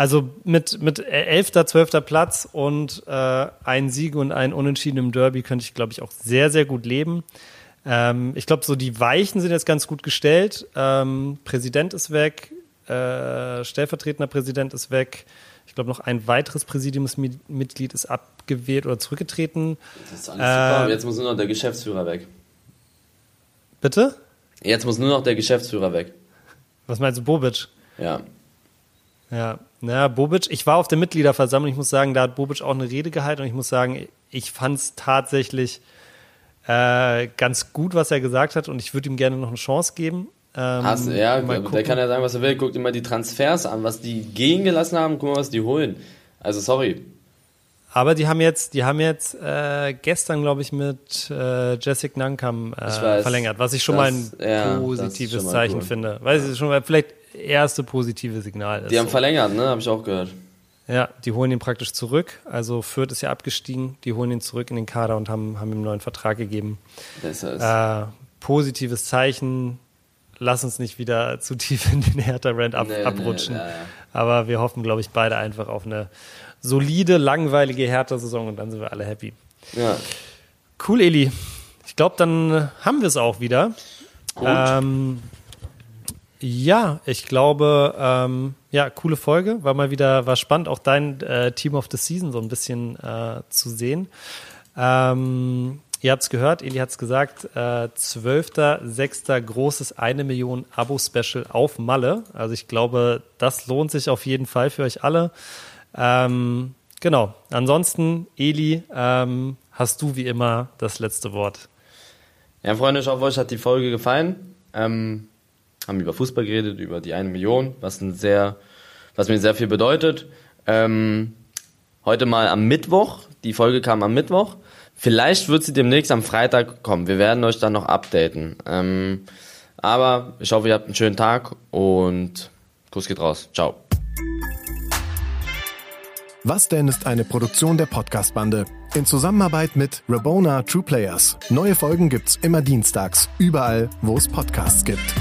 Also mit, mit 11., 12. Platz und äh, ein Sieg und ein Unentschieden im Derby könnte ich, glaube ich, auch sehr, sehr gut leben. Ähm, ich glaube, so die Weichen sind jetzt ganz gut gestellt. Ähm, Präsident ist weg, äh, stellvertretender Präsident ist weg. Ich glaube, noch ein weiteres Präsidiumsmitglied ist abgewählt oder zurückgetreten. Das ist alles super. Äh, jetzt muss nur noch der Geschäftsführer weg. Bitte? Jetzt muss nur noch der Geschäftsführer weg. Was meinst du, Bobic? Ja. Ja, naja, Bobic, ich war auf der Mitgliederversammlung, ich muss sagen, da hat Bobic auch eine Rede gehalten und ich muss sagen, ich fand es tatsächlich äh, ganz gut, was er gesagt hat und ich würde ihm gerne noch eine Chance geben. Ähm, Hast, ja, der kann ja sagen, was er will. Guckt immer die Transfers an, was die gehen gelassen haben, guck mal, was die holen. Also sorry. Aber die haben jetzt, die haben jetzt äh, gestern, glaube ich, mit äh, Jessic Nankam äh, weiß, verlängert, was ich schon das, mal ein ja, positives Zeichen cool. finde. Weil es schon mal vielleicht erste positive Signal ist. Die haben verlängert, ne? Habe ich auch gehört. Ja, die holen ihn praktisch zurück. Also Fürth ist ja abgestiegen, die holen ihn zurück in den Kader und haben, haben ihm einen neuen Vertrag gegeben. Das heißt. Äh, positives Zeichen. Lass uns nicht wieder zu tief in den Hertha-Rand ab, nee, abrutschen. Nee, ja, ja. Aber wir hoffen, glaube ich, beide einfach auf eine solide, langweilige Hertha-Saison und dann sind wir alle happy. Ja. Cool, Eli. Ich glaube, dann haben wir es auch wieder. Gut. Ähm, ja, ich glaube, ähm, ja, coole Folge. War mal wieder, war spannend, auch dein äh, Team of the Season so ein bisschen äh, zu sehen. Ähm, ihr habt es gehört, Eli hat es gesagt, äh, 12.06. großes 1 Million Abo-Special auf Malle. Also ich glaube, das lohnt sich auf jeden Fall für euch alle. Ähm, genau. Ansonsten, Eli, ähm, hast du wie immer das letzte Wort. Ja, Freunde, ich hoffe, euch hat die Folge gefallen. Ähm, haben über Fußball geredet, über die eine Million, was ein sehr, was mir sehr viel bedeutet. Ähm, heute mal am Mittwoch. Die Folge kam am Mittwoch. Vielleicht wird sie demnächst am Freitag kommen. Wir werden euch dann noch updaten. Ähm, aber ich hoffe, ihr habt einen schönen Tag und Kuss geht raus. Ciao. Was denn ist eine Produktion der Podcast-Bande in Zusammenarbeit mit Rabona True Players. Neue Folgen gibt's immer dienstags, überall, wo es Podcasts gibt.